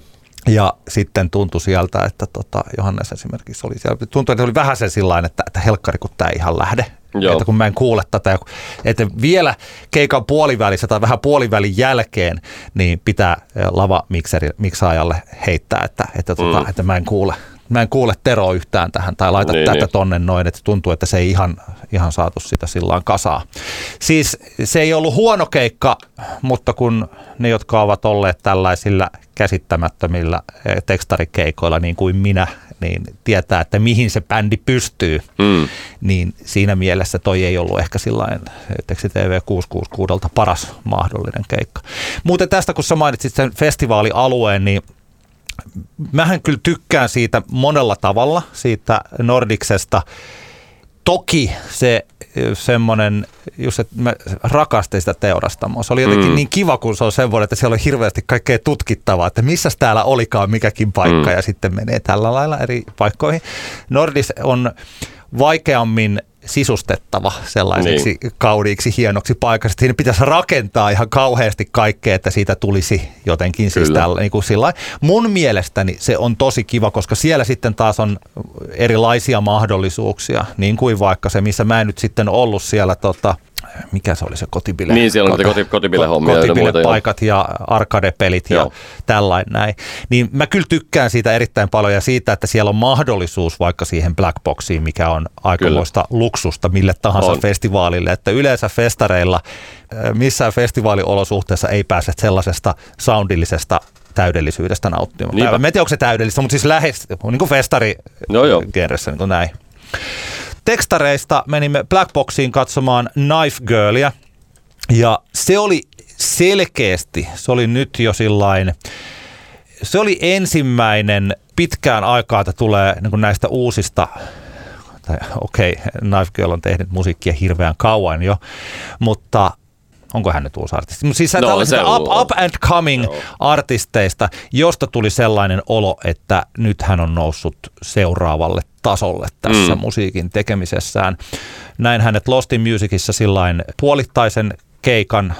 Ja sitten tuntui sieltä, että tota, Johannes esimerkiksi oli siellä, tuntui, että oli vähän se sillä että, että helkkari, kun tämä ihan lähde. Joo. Että kun mä en kuule tätä, että vielä keikan puolivälissä tai vähän puolivälin jälkeen, niin pitää lava miksaajalle heittää, että, että, tota, mm. että mä en kuule mä en kuule Tero yhtään tähän tai laita niin, tätä niin. tonne noin, että tuntuu, että se ei ihan, ihan saatu sitä sillaan kasaa. Siis se ei ollut huono keikka, mutta kun ne, jotka ovat olleet tällaisilla käsittämättömillä eh, tekstarikeikoilla niin kuin minä, niin tietää, että mihin se bändi pystyy, mm. niin siinä mielessä toi ei ollut ehkä sillain Teksti TV 666 paras mahdollinen keikka. Muuten tästä, kun sä mainitsit sen festivaalialueen, niin mähän kyllä tykkään siitä monella tavalla, siitä Nordiksesta. Toki se semmoinen, just että mä rakastin sitä teurastamoa. Se oli jotenkin mm. niin kiva, kun se on semmoinen, että siellä on hirveästi kaikkea tutkittavaa, että missä täällä olikaan mikäkin paikka mm. ja sitten menee tällä lailla eri paikkoihin. Nordis on vaikeammin sisustettava sellaiseksi niin. kauniiksi, hienoksi paikaksi. Siinä pitäisi rakentaa ihan kauheasti kaikkea, että siitä tulisi jotenkin siis tällä, niin kuin sillä Mun mielestäni se on tosi kiva, koska siellä sitten taas on erilaisia mahdollisuuksia, niin kuin vaikka se, missä mä en nyt sitten ollut siellä tota, mikä se oli se kotibile? Niin, siellä on koti, kotibile-hommia Kotibile-paikat ja arcade-pelit ja tällainen näin. Niin mä kyllä tykkään siitä erittäin paljon ja siitä, että siellä on mahdollisuus vaikka siihen blackboxiin, mikä on aikamoista kyllä. luksusta mille tahansa on. festivaalille. Että yleensä festareilla missään festivaaliolosuhteessa ei pääse sellaisesta soundillisesta täydellisyydestä nauttimaan. Niinpä. Mä en tiedä, onko se täydellistä, mutta siis lähes niin kuin festari no genressä, niin kuin näin tekstareista menimme Blackboxiin katsomaan Knife Girlia. Ja se oli selkeästi, se oli nyt jo sillain, se oli ensimmäinen pitkään aikaa, että tulee niin näistä uusista okei, okay, Knife Girl on tehnyt musiikkia hirveän kauan jo, mutta onko hän nyt uusi artisti? Siis no, tällaisista up, up and coming no. artisteista, josta tuli sellainen olo, että nyt hän on noussut seuraavalle tasolle tässä mm. musiikin tekemisessään. Näin hänet Lost in Musicissa sillain puolittaisen keikan,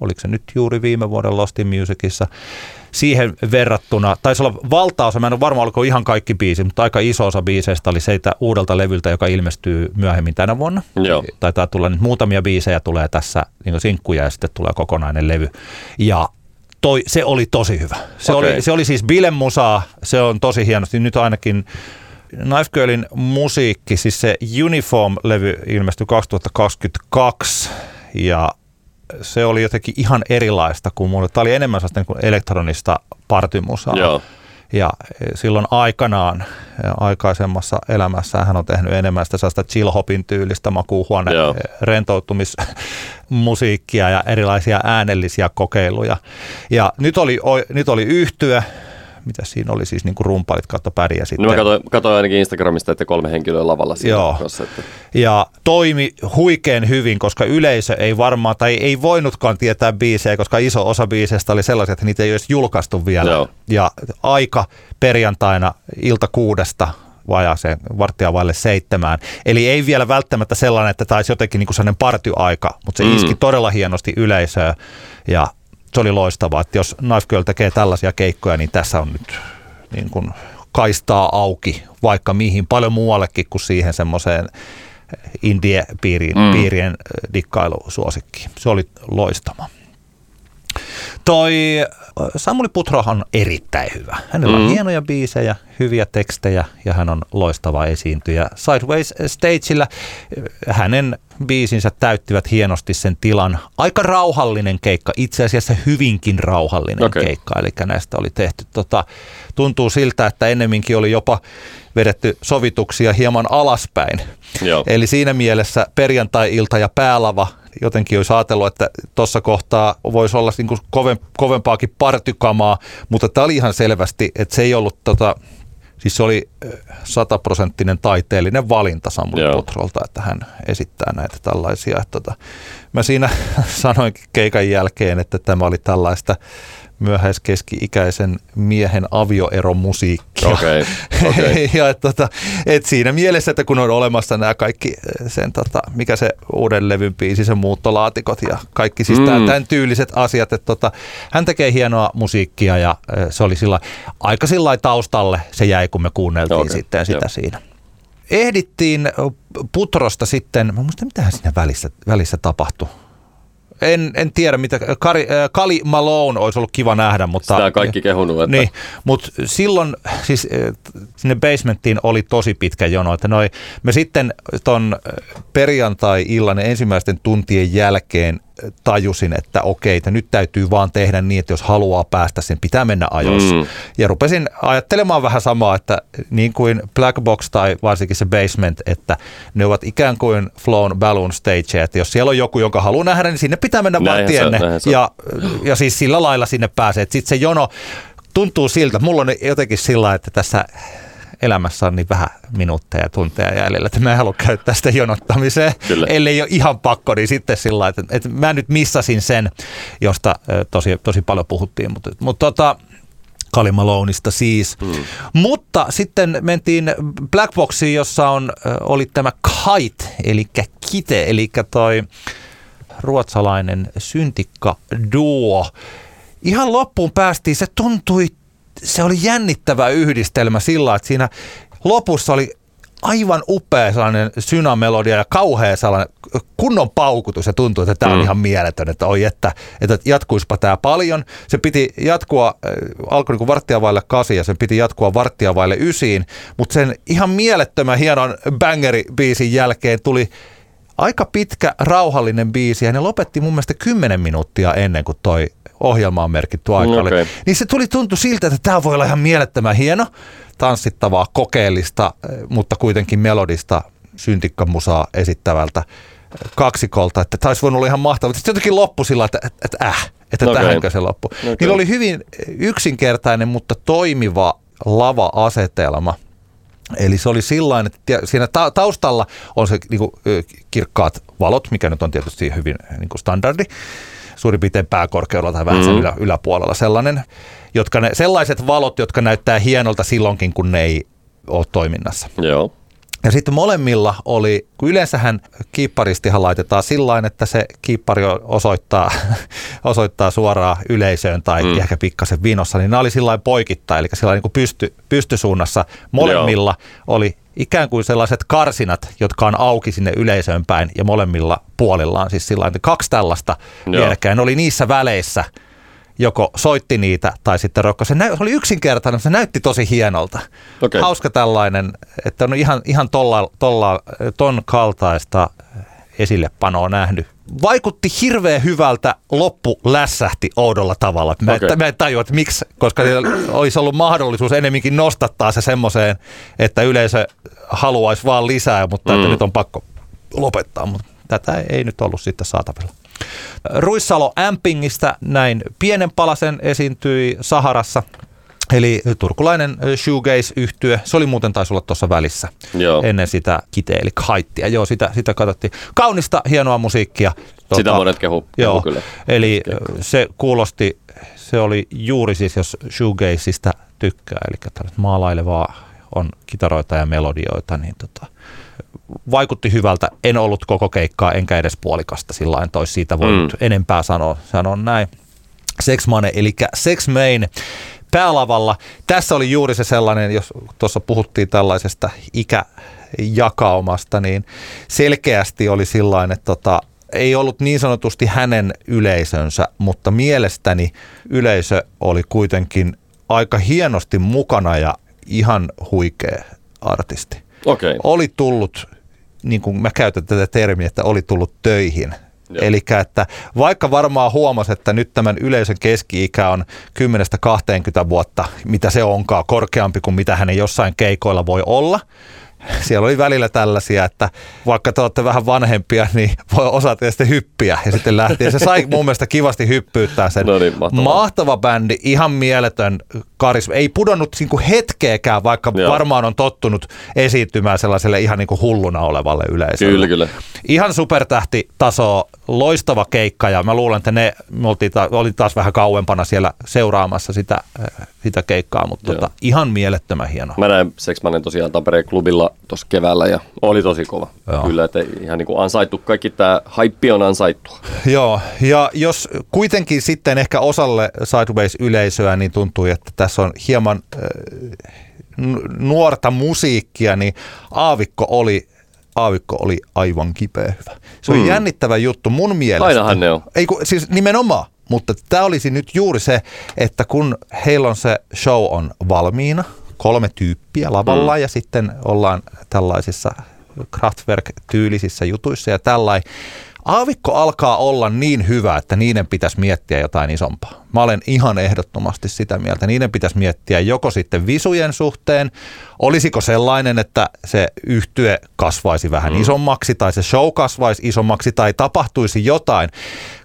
oliko se nyt juuri viime vuoden Lost in Musicissa, siihen verrattuna, taisi olla valtaosa, mä en ole varma oliko ihan kaikki biisi, mutta aika iso osa biiseistä oli seitä uudelta levyltä, joka ilmestyy myöhemmin tänä vuonna. Joo. Taitaa tulla nyt muutamia biisejä tulee tässä, niin sinkkuja ja sitten tulee kokonainen levy. Ja toi, se oli tosi hyvä. Se, okay. oli, se oli siis bilemusaa, se on tosi hienosti. Nyt ainakin Knife Girlin musiikki, siis se Uniform-levy ilmestyi 2022 ja se oli jotenkin ihan erilaista kuin mulle. Tämä oli enemmän sellaista niin elektronista partymusaa. Joo. Ja silloin aikanaan, aikaisemmassa elämässä hän on tehnyt enemmän sitä sellaista chill-hopin tyylistä makuuhuone rentoutumismusiikkia ja erilaisia äänellisiä kokeiluja. Ja nyt oli, nyt oli yhtyä, mitä siinä oli siis niin kuin rumpalit kautta päri. Ja sitten... No mä katsoin, katsoin ainakin Instagramista, että kolme henkilöä lavalla siinä Joo. Kanssa, että... Ja toimi huikein hyvin, koska yleisö ei varmaan, tai ei voinutkaan tietää biisejä, koska iso osa biiseistä oli sellaisia, että niitä ei olisi julkaistu vielä. Joo. Ja aika perjantaina ilta kuudesta vajaaseen varttia vaille seitsemään. Eli ei vielä välttämättä sellainen, että taisi jotenkin niin kuin sellainen partyaika, mutta se mm. iski todella hienosti yleisöä ja se oli loistavaa, että jos Knife Girl tekee tällaisia keikkoja, niin tässä on nyt niin kuin kaistaa auki vaikka mihin, paljon muuallekin kuin siihen semmoiseen indie-piirien mm. dikkailusuosikkiin. Se oli loistava. Toi Samuli Putro on erittäin hyvä. Hänellä mm. on hienoja biisejä, hyviä tekstejä ja hän on loistava esiintyjä. Sideways Stageillä hänen biisinsä täyttivät hienosti sen tilan. Aika rauhallinen keikka, itse asiassa hyvinkin rauhallinen okay. keikka. Eli näistä oli tehty, tota, tuntuu siltä, että ennemminkin oli jopa vedetty sovituksia hieman alaspäin. Joo. Eli siinä mielessä perjantai-ilta ja päälava jotenkin olisi ajatellut, että tuossa kohtaa voisi olla niin kuin kovempaakin partykamaa, mutta tämä oli ihan selvästi, että se ei ollut tota, Siis se oli sataprosenttinen taiteellinen valinta Samuli Putrolta, että hän esittää näitä tällaisia. Että tota, mä siinä sanoin keikan jälkeen, että tämä oli tällaista myöhäiskeski-ikäisen miehen avioeromusiikkia. Okay, okay. ja et, tota, et siinä mielessä, että kun on olemassa nämä kaikki eh, sen, tota, mikä se uuden levyn biisi, se muuttolaatikot ja kaikki siis mm. tämän tyyliset asiat, että tota, hän tekee hienoa musiikkia ja eh, se oli sillä aika sillä taustalle se jäi, kun me kuunneltiin okay, sitten sitä jo. siinä ehdittiin Putrosta sitten, mä muistan mitä siinä välissä, välissä tapahtui en, en tiedä, mitä Kari, äh, Kali Malone olisi ollut kiva nähdä, mutta... Sitä kaikki kehunut. Että... Niin, mutta silloin siis äh, sinne basementtiin oli tosi pitkä jono, että noi, me sitten ton äh, perjantai-illan ensimmäisten tuntien jälkeen tajusin, että okei, että nyt täytyy vaan tehdä niin, että jos haluaa päästä sen, pitää mennä ajoissa. Mm. Ja rupesin ajattelemaan vähän samaa, että niin kuin Black Box tai varsinkin se Basement, että ne ovat ikään kuin Flown Balloon Stage, että jos siellä on joku, jonka haluaa nähdä, niin sinne pitää mennä vaan tienne. Ja, ja siis sillä lailla sinne pääsee. Sitten se jono tuntuu siltä, mulla on jotenkin sillä että tässä elämässä on niin vähän minuutteja ja tunteja jäljellä, että mä en halua käyttää sitä jonottamiseen, Kyllä. ellei ole ihan pakko, niin sitten sillä että, että mä nyt missasin sen, josta tosi, tosi paljon puhuttiin, mutta, mutta tota, Kalimalounista siis. Hmm. Mutta sitten mentiin Blackboxiin, jossa on, oli tämä Kite, eli Kite, eli toi ruotsalainen syntikka duo. Ihan loppuun päästiin, se tuntui se oli jännittävä yhdistelmä sillä, että siinä lopussa oli aivan upea sellainen synamelodia ja kauhea sellainen kunnon paukutus ja tuntuu, että tämä on mm. ihan mieletön, että oi, että, että jatkuispa tämä paljon. Se piti jatkua, äh, alkoi niin varttia vaille kasi ja sen piti jatkua varttia vaille ysiin, mutta sen ihan mielettömän hienon bangeri-biisin jälkeen tuli aika pitkä rauhallinen biisi ja ne lopetti mun mielestä 10 minuuttia ennen kuin toi ohjelmaan merkitty aika okay. Niin se tuli tuntu siltä, että tämä voi olla ihan mielettömän hieno, tanssittavaa, kokeellista, mutta kuitenkin melodista syntikkamusaa esittävältä kaksikolta, että taisi voinut olla ihan mahtavaa. Sitten jotenkin loppu sillä, että, että, että äh, että okay. tähänkö se loppu. Okay. Niillä oli hyvin yksinkertainen, mutta toimiva lava-asetelma. Eli se oli sillain, että siinä taustalla on se niin kuin, kirkkaat valot, mikä nyt on tietysti hyvin niin kuin standardi suurin piirtein pääkorkeudella tai vähän mm. ylä, yläpuolella sellainen, jotka ne, sellaiset valot, jotka näyttää hienolta silloinkin, kun ne ei ole toiminnassa. Joo. Ja sitten molemmilla oli, kun yleensähän kiipparistihan laitetaan sillä että se kiippari osoittaa, osoittaa suoraan yleisöön tai mm. ehkä pikkasen vinossa, niin nämä oli sillä poikittain, eli sillä niin pysty, pystysuunnassa. Molemmilla Joo. oli ikään kuin sellaiset karsinat, jotka on auki sinne yleisöön päin ja molemmilla puolillaan siis sillä kaksi tällaista vierekkäin. oli niissä väleissä, joko soitti niitä tai sitten rokko. Se, nä- se oli yksinkertainen, se näytti tosi hienolta. Okay. Hauska tällainen, että on ihan, ihan tolla, tolla, ton kaltaista esillepanoa nähnyt. Vaikutti hirveän hyvältä, loppu lässähti oudolla tavalla. Mä, okay. mä en tajua, että miksi, koska olisi ollut mahdollisuus enemminkin nostattaa se semmoiseen, että yleisö haluaisi vaan lisää, mutta mm. että nyt on pakko lopettaa. Mutta tätä ei nyt ollut sitten saatavilla. Ruissalo Ampingistä näin pienen palasen esiintyi Saharassa Eli turkulainen shoegaze yhtye se oli muuten taisi olla tuossa välissä Joo. ennen sitä kite, eli kaittia. Joo, sitä, sitä katsottiin. Kaunista, hienoa musiikkia. Tuota, sitä monet kehu, joo, kyllä. Eli kehu. se kuulosti, se oli juuri siis, jos shoegazeista tykkää, eli tällaista maalailevaa on kitaroita ja melodioita, niin tota, vaikutti hyvältä. En ollut koko keikkaa, enkä edes puolikasta, sillä en toisi siitä voinut mm. enempää sanoa, sanoa näin. Sex Money, eli Sex Main päälavalla. Tässä oli juuri se sellainen, jos tuossa puhuttiin tällaisesta ikäjakaumasta, niin selkeästi oli sillain, että tota, ei ollut niin sanotusti hänen yleisönsä, mutta mielestäni yleisö oli kuitenkin aika hienosti mukana ja ihan huikea artisti. Okei. Oli tullut, niin kuin mä käytän tätä termiä, että oli tullut töihin. Eli että vaikka varmaan huomasi, että nyt tämän yleisön keski-ikä on 10-20 vuotta, mitä se onkaan, korkeampi kuin mitä hänen jossain keikoilla voi olla, siellä oli välillä tällaisia, että vaikka te olette vähän vanhempia, niin voi osa teistä hyppiä ja sitten lähti. Ja se sai mun mielestä kivasti hyppyyttää sen. No niin, mahtavaa. Mahtava bändi, ihan mieletön karisma. Ei pudonnut niinku hetkeäkään, vaikka Joo. varmaan on tottunut esiintymään sellaiselle ihan niinku hulluna olevalle yleisölle. Kyllä, kyllä. Ihan supertähtitaso, loistava keikka ja mä luulen, että ne me oltiin ta- oli taas vähän kauempana siellä seuraamassa sitä, äh, sitä keikkaa, mutta Joo. tota, ihan mielettömän hieno. Mä näin Seksmanen tosiaan Tampereen klubilla tuossa keväällä ja oli tosi kova. Joo. Kyllä, että ihan niin kuin ansaittu. Kaikki tämä haippi on ansaittu. Joo, ja jos kuitenkin sitten ehkä osalle Sideways-yleisöä niin tuntui, että tässä on hieman äh, nuorta musiikkia, niin Aavikko oli, Aavikko oli aivan kipeä hyvä. Se on Mm. jännittävä juttu mun mielestä. Ainahan ne on. Ei, kun, siis nimenomaan, mutta tämä olisi nyt juuri se, että kun heillä on se show on valmiina, kolme tyyppiä lavalla mm. ja sitten ollaan tällaisissa Kraftwerk-tyylisissä jutuissa ja tällainen. Aavikko alkaa olla niin hyvä, että niiden pitäisi miettiä jotain isompaa. Mä olen ihan ehdottomasti sitä mieltä. Niiden pitäisi miettiä joko sitten visujen suhteen, olisiko sellainen, että se yhtye kasvaisi vähän mm. isommaksi tai se show kasvaisi isommaksi tai tapahtuisi jotain,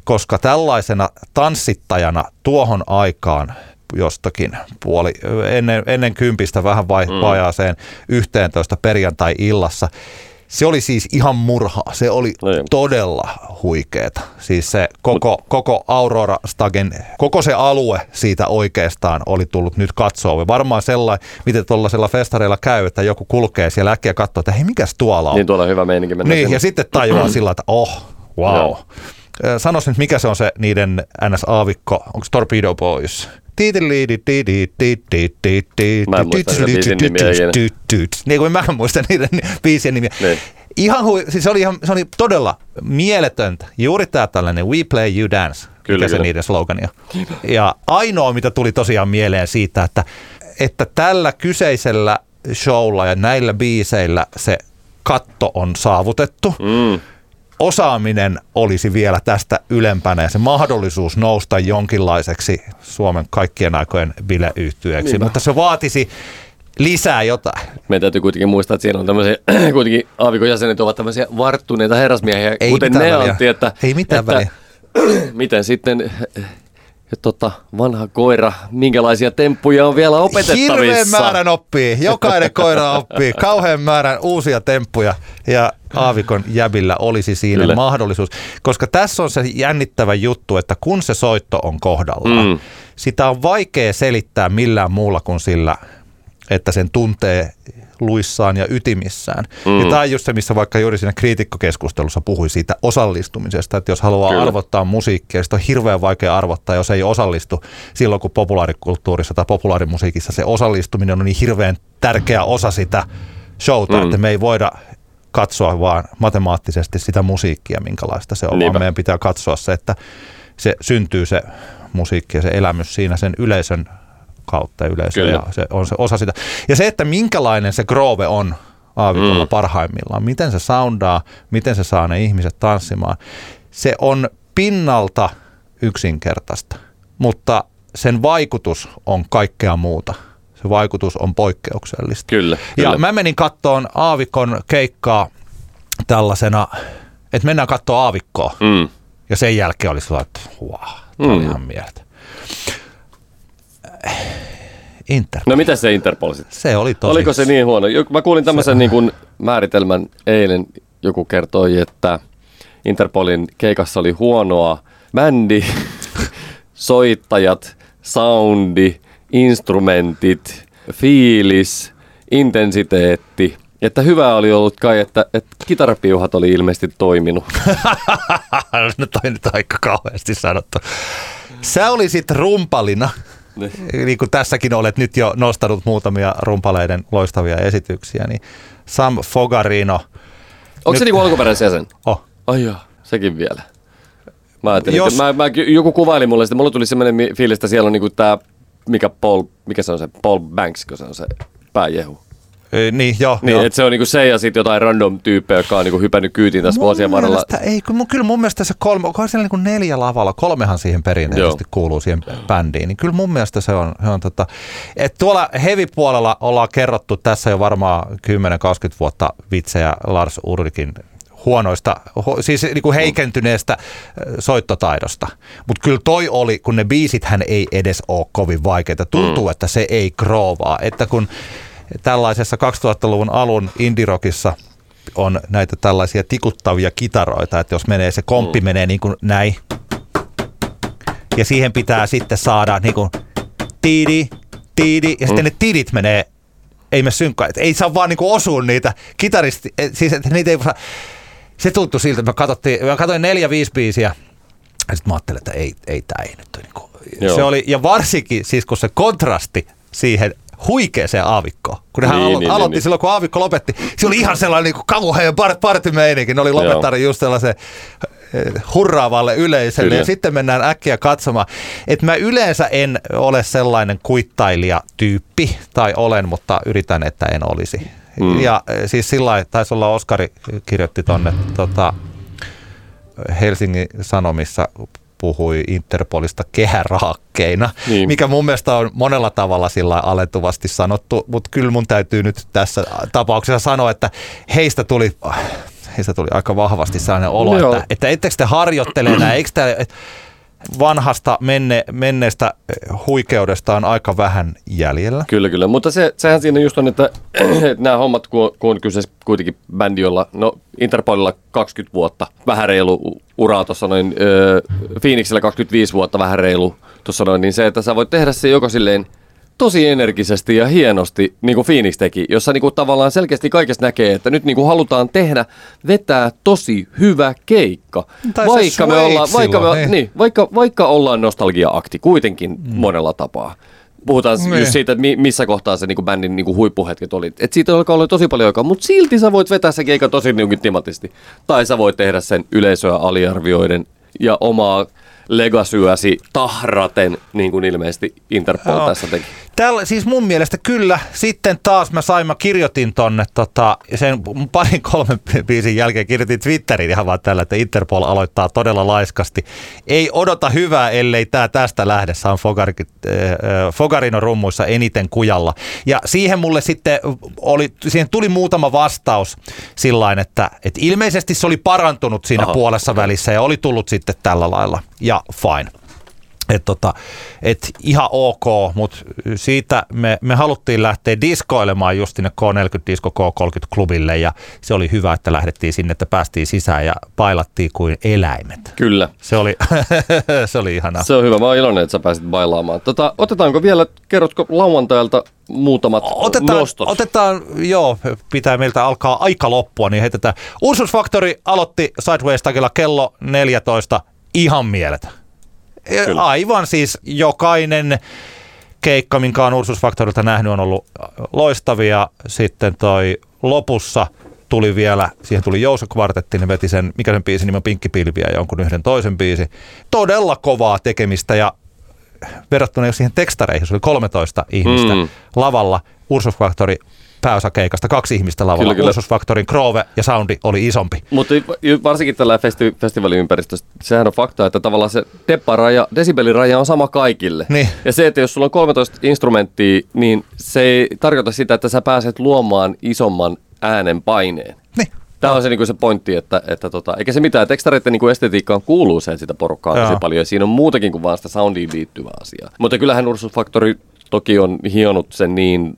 koska tällaisena tanssittajana tuohon aikaan jostakin puoli, ennen, ennen kympistä vähän vai, mm. vajaaseen 11 perjantai-illassa. Se oli siis ihan murhaa. Se oli No joo. todella huikeeta. Siis se koko, koko Aurora Stagen, koko se alue siitä oikeastaan oli tullut nyt katsoa. Varmaan sellainen, miten tuollaisella festareilla käy, että joku kulkee siellä äkkiä katsoo, että hei, mikäs tuolla on? Niin tuolla on hyvä meininki mennä Niin, sinne. ja sitten tajuaa sillä, että oh, wow. Joo. Sanois nyt, mikä se on se niiden NS-aavikko, onko Torpedo Boys? Niin kuin mä en muista niiden biisien nimiä. Niin. Ihan hui, siis se oli, ihan, se oli todella mieletöntä. Juuri tämä tällainen We Play You Dance, Kyllä, mikä se kyllä. niiden slogania. Ja ainoa, mitä tuli tosiaan mieleen siitä, että, että tällä kyseisellä showlla ja näillä biiseillä se katto on saavutettu. Mm. Osaaminen olisi vielä tästä ylempänä ja se mahdollisuus nousta jonkinlaiseksi Suomen kaikkien aikojen bileyhtyeeksi, Niinpä. mutta se vaatisi lisää jotain. Meidän täytyy kuitenkin muistaa, että siellä on tämmöisiä, kuitenkin aavikon jäsenet ovat tämmöisiä varttuneita herrasmiehiä, Ei kuten ne väliä. Antti, että, Ei mitään että, väliä. miten sitten eh, tota, vanha koira, minkälaisia temppuja on vielä opetettavissa? Hirveän määrän oppii, jokainen koira oppii, kauhean määrän uusia temppuja ja Aavikon jäbillä olisi siinä Kyllä. mahdollisuus. Koska tässä on se jännittävä juttu, että kun se soitto on kohdallaan, Mm. sitä on vaikea selittää millään muulla kuin sillä, että sen tuntee luissaan ja ytimissään. Mm. Ja tämä on just se, missä vaikka juuri siinä kriitikkokeskustelussa puhui siitä osallistumisesta, että jos haluaa Kyllä. Arvottaa musiikkia, sitä on hirveän vaikea arvottaa, jos ei osallistu silloin, kun populaarikulttuurissa tai populaarimusiikissa se osallistuminen on niin hirveän tärkeä osa sitä showta, mm. että me ei voida katsoa vaan matemaattisesti sitä musiikkia, minkälaista se on, Niinpä. vaan meidän pitää katsoa se, että se syntyy se musiikki ja se elämys siinä sen yleisön kautta yleisö Kyllä. ja se on se osa sitä. Ja se, että minkälainen se groove on aavikolla Mm. mm. parhaimmillaan, miten se soundaa, miten se saa ne ihmiset tanssimaan, se on pinnalta yksinkertaista, mutta sen vaikutus on kaikkea muuta. Se vaikutus on poikkeuksellista. Kyllä, kyllä. Ja mä menin kattoon Aavikon keikkaa tällaisena, että mennään katsoa Aavikkoa. Mm. Ja sen jälkeen oli sellainen, että wow, tämä oli Mm. ihan mieltä. Inter. No mitä se Interpol sitten? Se oli tosi. Oliko se niin huono? Mä kuulin tämmöisen niin kuin määritelmän eilen. Joku kertoi, että Interpolin keikassa oli huonoa bändi, soittajat, soundi, instrumentit, fiilis, intensiteetti. Että hyvä oli ollut kai, että, että kitarapiuhat oli ilmeisesti toiminut. no toi nyt aika kauheasti sanottu. Sä olisit rumpalina, niin kuin tässäkin olet nyt jo nostanut muutamia rumpaleiden loistavia esityksiä, niin Sam Fogarino, Onko se Nyt- niinku alkuperäisen jäsen? oh, Ai jaa. sekin vielä. Mä ajattelin, Jos- mä, mä, joku kuvaili mulle sitä, mulla tuli semmoinen fiilis, että siellä on niinku tää, mikä Paul, mikä se on se, Paul Banks, kun se on se pääjehu. Ei, Niin, joo. Niin, joo. että se on niinku se ja sitten jotain random tyyppejä, jotka on niinku hypännyt kyytiin tässä vuosien varrella. ei, kyllä, mun- kyllä mun mielestä se kolme, onkohan siellä niin kuin neljä lavalla, kolmehan siihen perinteisesti Joo. kuuluu siihen bändiin, niin kyllä mun mielestä se on, se on tota, että tuolla heavy-puolella ollaan kerrottu tässä jo varmaan 10-20 vuotta vitsejä Lars Ulrikin huonoista, hu, siis niin kuin heikentyneestä soittotaidosta. Mutta kyllä toi oli, kun ne biisithän ei edes ole kovin vaikeita. Tuntuu, mm. että se ei kroovaa. Että kun tällaisessa 2000-luvun alun indirokissa on näitä tällaisia tikuttavia kitaroita, että jos menee se komppi mm. menee niin kuin näin, ja siihen pitää sitten saada niin kuin tiidi, tiidi, ja sitten mm. ne tidit menee, ei me synkkaan, että ei saa vaan niin kuin osua niitä kitaristi, et siis että niitä ei saa, se tuntui siltä, että mä, katsottiin, mä katsoin neljä, viisi biisiä, ja sitten mä ajattelin, että ei, ei tämä ei nyt niin kuin, Joo. se oli, ja varsinkin siis kun se kontrasti siihen huikeeseen aavikkoon. Kun hän Niin, alo- niin, aloitti niin, silloin, kun aavikko lopetti, se oli ihan sellainen niin kauhean part- partimeininki. Ne oli lopettanut just sellaisen eh, hurraavalle yleisölle Kyllä. ja sitten mennään äkkiä katsomaan. Että mä yleensä en ole sellainen kuittailija-tyyppi, tai olen, mutta yritän, että en olisi. Mm. Ja eh, siis sillä lailla, taisi olla Oskari kirjoitti tonne tota, Helsingin Sanomissa puhui Interpolista kehäraakkeina, Niin. mikä mun mielestä on monella tavalla sillä alentuvasti sanottu, mutta kyllä mun täytyy nyt tässä tapauksessa sanoa, että heistä tuli, heistä tuli aika vahvasti sellainen olo, Joo. että, että ettekö te harjoittele enää, eikö tämä vanhasta menne, menneestä huikeudesta on aika vähän jäljellä. Kyllä, kyllä. Mutta se, sehän siinä just on, että, että nämä hommat, kun, kun on kyseessä kuitenkin bändi, jolla, no Interpolilla 20 vuotta, vähän reilu uraa tuossa noin, ö, Phoenixillä 25 vuotta, vähän reilu tuossa noin, niin se, että sä voit tehdä se joko silleen tosi energisesti ja hienosti, niin kuin Phoenix teki, jossa niin kuin tavallaan selkeästi kaikesta näkee, että nyt niin kuin halutaan tehdä, vetää tosi hyvä keikka. Tai vaikka, me ollaan, vaikka, me, niin. niin, vaikka, vaikka ollaan nostalgia-akti kuitenkin mm. monella tapaa. Puhutaan Niin. niin. just siitä, että mi- missä kohtaa se niinku bändin niinku huippuhetket oli. Et siitä alkaa olla tosi paljon aikaa, mutta silti sä voit vetää se keika tosi niinku timatisti. Tai sä voit tehdä sen yleisöä aliarvioiden ja omaa legasyäsi tahraten, niin kuin ilmeisesti Interpol Joo. tässä teki. Tällä, siis mun mielestä kyllä. Sitten taas mä sain, mä kirjoitin tonne tota, sen parin kolmen biisin jälkeen kirjoitin Twitteriin ihan vaan tällä, että Interpol aloittaa todella laiskasti. Ei odota hyvää, ellei tää tästä lähde. Saan Fogarin, äh, Fogarino rummuissa eniten kujalla. Ja siihen mulle sitten oli, siihen tuli muutama vastaus sillain, että, että ilmeisesti se oli parantunut siinä Aha. puolessa välissä ja oli tullut sitten tällä lailla. Ja fine. Et tota, et ihan ok, mutta siitä me, me haluttiin lähteä diskoilemaan just sinne K40 Disco K30 klubille ja se oli hyvä, että lähdettiin sinne, että päästiin sisään ja pailattiin kuin eläimet. Kyllä. Se oli, se oli ihanaa. Se on hyvä. Mä oon iloinen, että sä pääsit bailaamaan. Tota, otetaanko vielä, kerrotko lauantailta muutamat Otetaan, nostot? otetaan, joo, pitää meiltä alkaa aika loppua, niin heitetään. Ursus Factory aloitti Sideways Tagilla kello 14, ihan mieletö. Kyllä. Aivan siis jokainen keikka, minkä on Ursus Factorilta nähnyt, on ollut loistavia. Sitten toi lopussa tuli vielä, siihen tuli Jouso Kvartetti, ne veti sen, mikä sen biisin nimi on Pinkkipilviä ja jonkun yhden toisen biisi. Todella kovaa tekemistä ja verrattuna jo siihen tekstareihin, se oli 13 ihmistä Mm. lavalla. Ursus Factory pääosakeikasta, kaksi ihmistä lavalla. Kyllä, kyllä. Krove ja soundi oli isompi. Mutta varsinkin tällä festi- festivaaliympäristössä, sehän on fakta, että tavallaan se tepparaja, desibeliraja on sama kaikille. Niin. Ja se, että jos sulla on 13 instrumenttia, niin se ei tarkoita sitä, että sä pääset luomaan isomman äänen paineen. Niin. Tämä on se, niin se pointti, että, että tota, eikä se mitään. Tekstareiden niin estetiikkaan kuuluu se, että sitä porukkaa on tosi paljon. Ja siinä on muutakin kuin vaan sitä soundiin liittyvää asiaa. Mutta kyllähän Ursus Factory toki on hionut sen niin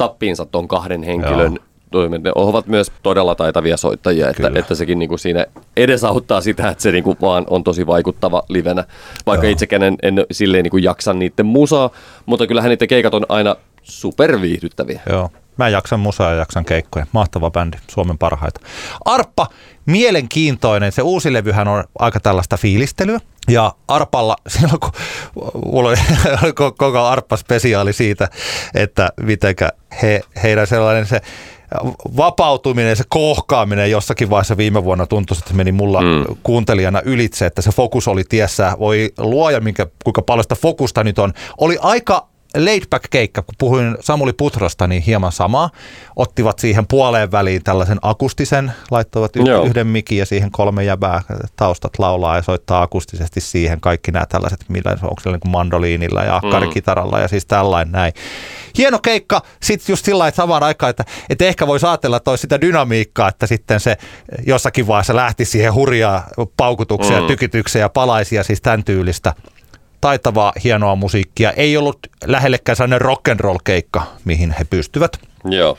tappiinsa ton kahden henkilön Joo. toimet. Ne ovat myös todella taitavia soittajia, että, Kyllä. että sekin niinku siinä edesauttaa sitä, että se niinku vaan on tosi vaikuttava livenä. Vaikka Joo. itsekään en, en silleen niinku jaksa niiden musaa, mutta kyllähän niiden keikat on aina superviihdyttäviä. Joo. Mä jaksan musaa ja jaksan keikkoja. Mahtava bändi, Suomen parhaita. Arppa, mielenkiintoinen. Se uusi levyhän on aika tällaista fiilistelyä. Ja Arpalla, silloin kun mulla oli ko- koko Arppa-spesiaali siitä, että mitenkä he, heidän sellainen se vapautuminen, se kohkaaminen jossakin vaiheessa viime vuonna tuntui, että meni mulla mm. kuuntelijana ylitse, että se fokus oli tiessä. Voi luoja, minkä, kuinka paljon sitä fokusta nyt on. Oli aika laidback keikka, kun puhuin Samuli Putrosta, niin hieman samaa. Ottivat siihen puoleen väliin tällaisen akustisen, laittoivat y- yhden mikin ja siihen kolme jäbää taustat laulaa ja soittaa akustisesti siihen kaikki nämä tällaiset, millä onko se niin kuin mandoliinilla ja akkarikitaralla mm. ja siis tällainen näin. Hieno keikka, sitten just sillä lailla samaan aikaan, että, että ehkä voisi ajatella, että olisi sitä dynamiikkaa, että sitten se jossakin vaiheessa lähti siihen hurjaa paukutuksia, mm. tykityksiä ja palaisia, siis tämän tyylistä taitavaa, hienoa musiikkia. Ei ollut lähellekään sellainen roll keikka, mihin he pystyvät. Joo.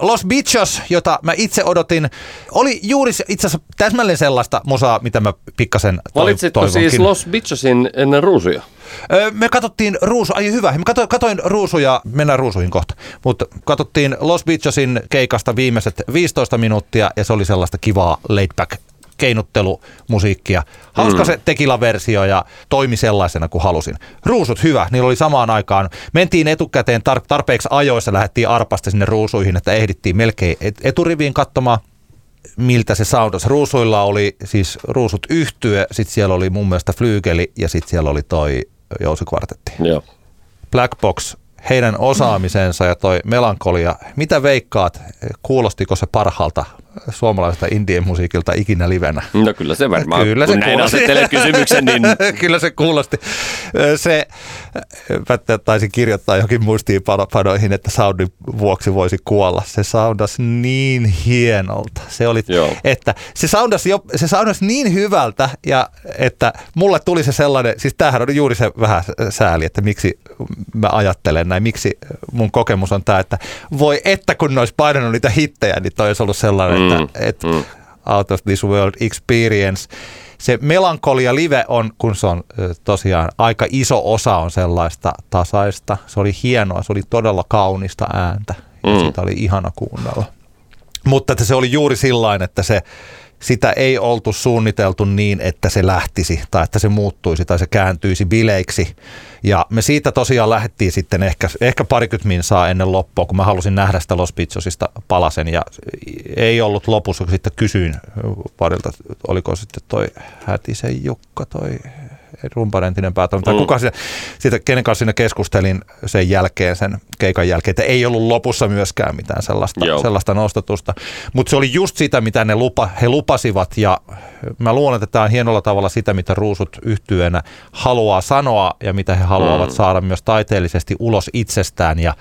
Los Bichos, jota mä itse odotin, oli juuri itse asiassa täsmälleen sellaista musaa, mitä mä pikkasen toivonkin. Valitsitko siis Los Bichosin ennen ruusuja? Öö, me katsottiin ruusu, ai hyvä, mä katoin, katoin ruusuja, mennään ruusuihin kohta, mutta katsottiin Los Bichosin keikasta viimeiset 15 minuuttia ja se oli sellaista kivaa laid keinuttelumusiikkia. Hauska mm. se tekila-versio ja toimi sellaisena kuin halusin. Ruusut hyvä, niillä oli samaan aikaan. Mentiin etukäteen tar- tarpeeksi ajoissa, lähdettiin arpasta sinne ruusuihin, että ehdittiin melkein et- eturiviin katsomaan miltä se soundas. Ruusuilla oli siis ruusut yhtyö, sitten siellä oli mun mielestä flygeli ja sitten siellä oli toi jousikvartetti. Joo. Black Box, heidän osaamisensa ja toi melankolia. Mitä veikkaat, kuulostiko se parhaalta suomalaisesta indien musiikilta ikinä livenä. No kyllä se varmaan, kyllä se kun näin asettelee kysymyksen, niin... kyllä se kuulosti. Se, mä taisin kirjoittaa jokin muistiinpanoihin, että soundin vuoksi voisi kuolla. Se soundasi niin hienolta. Se, oli, että se soundasi, jo, se soundasi niin hyvältä, ja että mulle tuli se sellainen, siis tämähän on juuri se vähän sääli, että miksi mä ajattelen näin, miksi mun kokemus on tämä, että voi että kun ne olisi painanut niitä hittejä, niin toi olisi ollut sellainen, mm, että, että mm. out of this world experience. Se melankolia live on, kun se on tosiaan aika iso osa on sellaista tasaista. Se oli hienoa, se oli todella kaunista ääntä ja mm. sitä oli ihana kuunnella. Mutta että se oli juuri sillain, että se, sitä ei oltu suunniteltu niin, että se lähtisi tai että se muuttuisi tai se kääntyisi bileiksi. Ja me siitä tosiaan lähdettiin sitten ehkä, ehkä parikymmentä minsaa ennen loppua, kun mä halusin nähdä sitä Los Pizzosista palasen ja ei ollut lopussa, kun sitten kysyin parilta, oliko sitten toi Hätisen Jukka toi rumpan entinen päätoimittaja, mm. kuka siitä, siitä, kenen kanssa sinne keskustelin sen jälkeen, sen keikan jälkeen, että ei ollut lopussa myöskään mitään sellaista, sellaista nostatusta. Mutta se oli just sitä, mitä ne lupa, he lupasivat ja mä luulen, että tämä on hienolla tavalla sitä, mitä ruusut yhtyenä haluaa sanoa ja mitä he haluavat mm. saada myös taiteellisesti ulos itsestään ja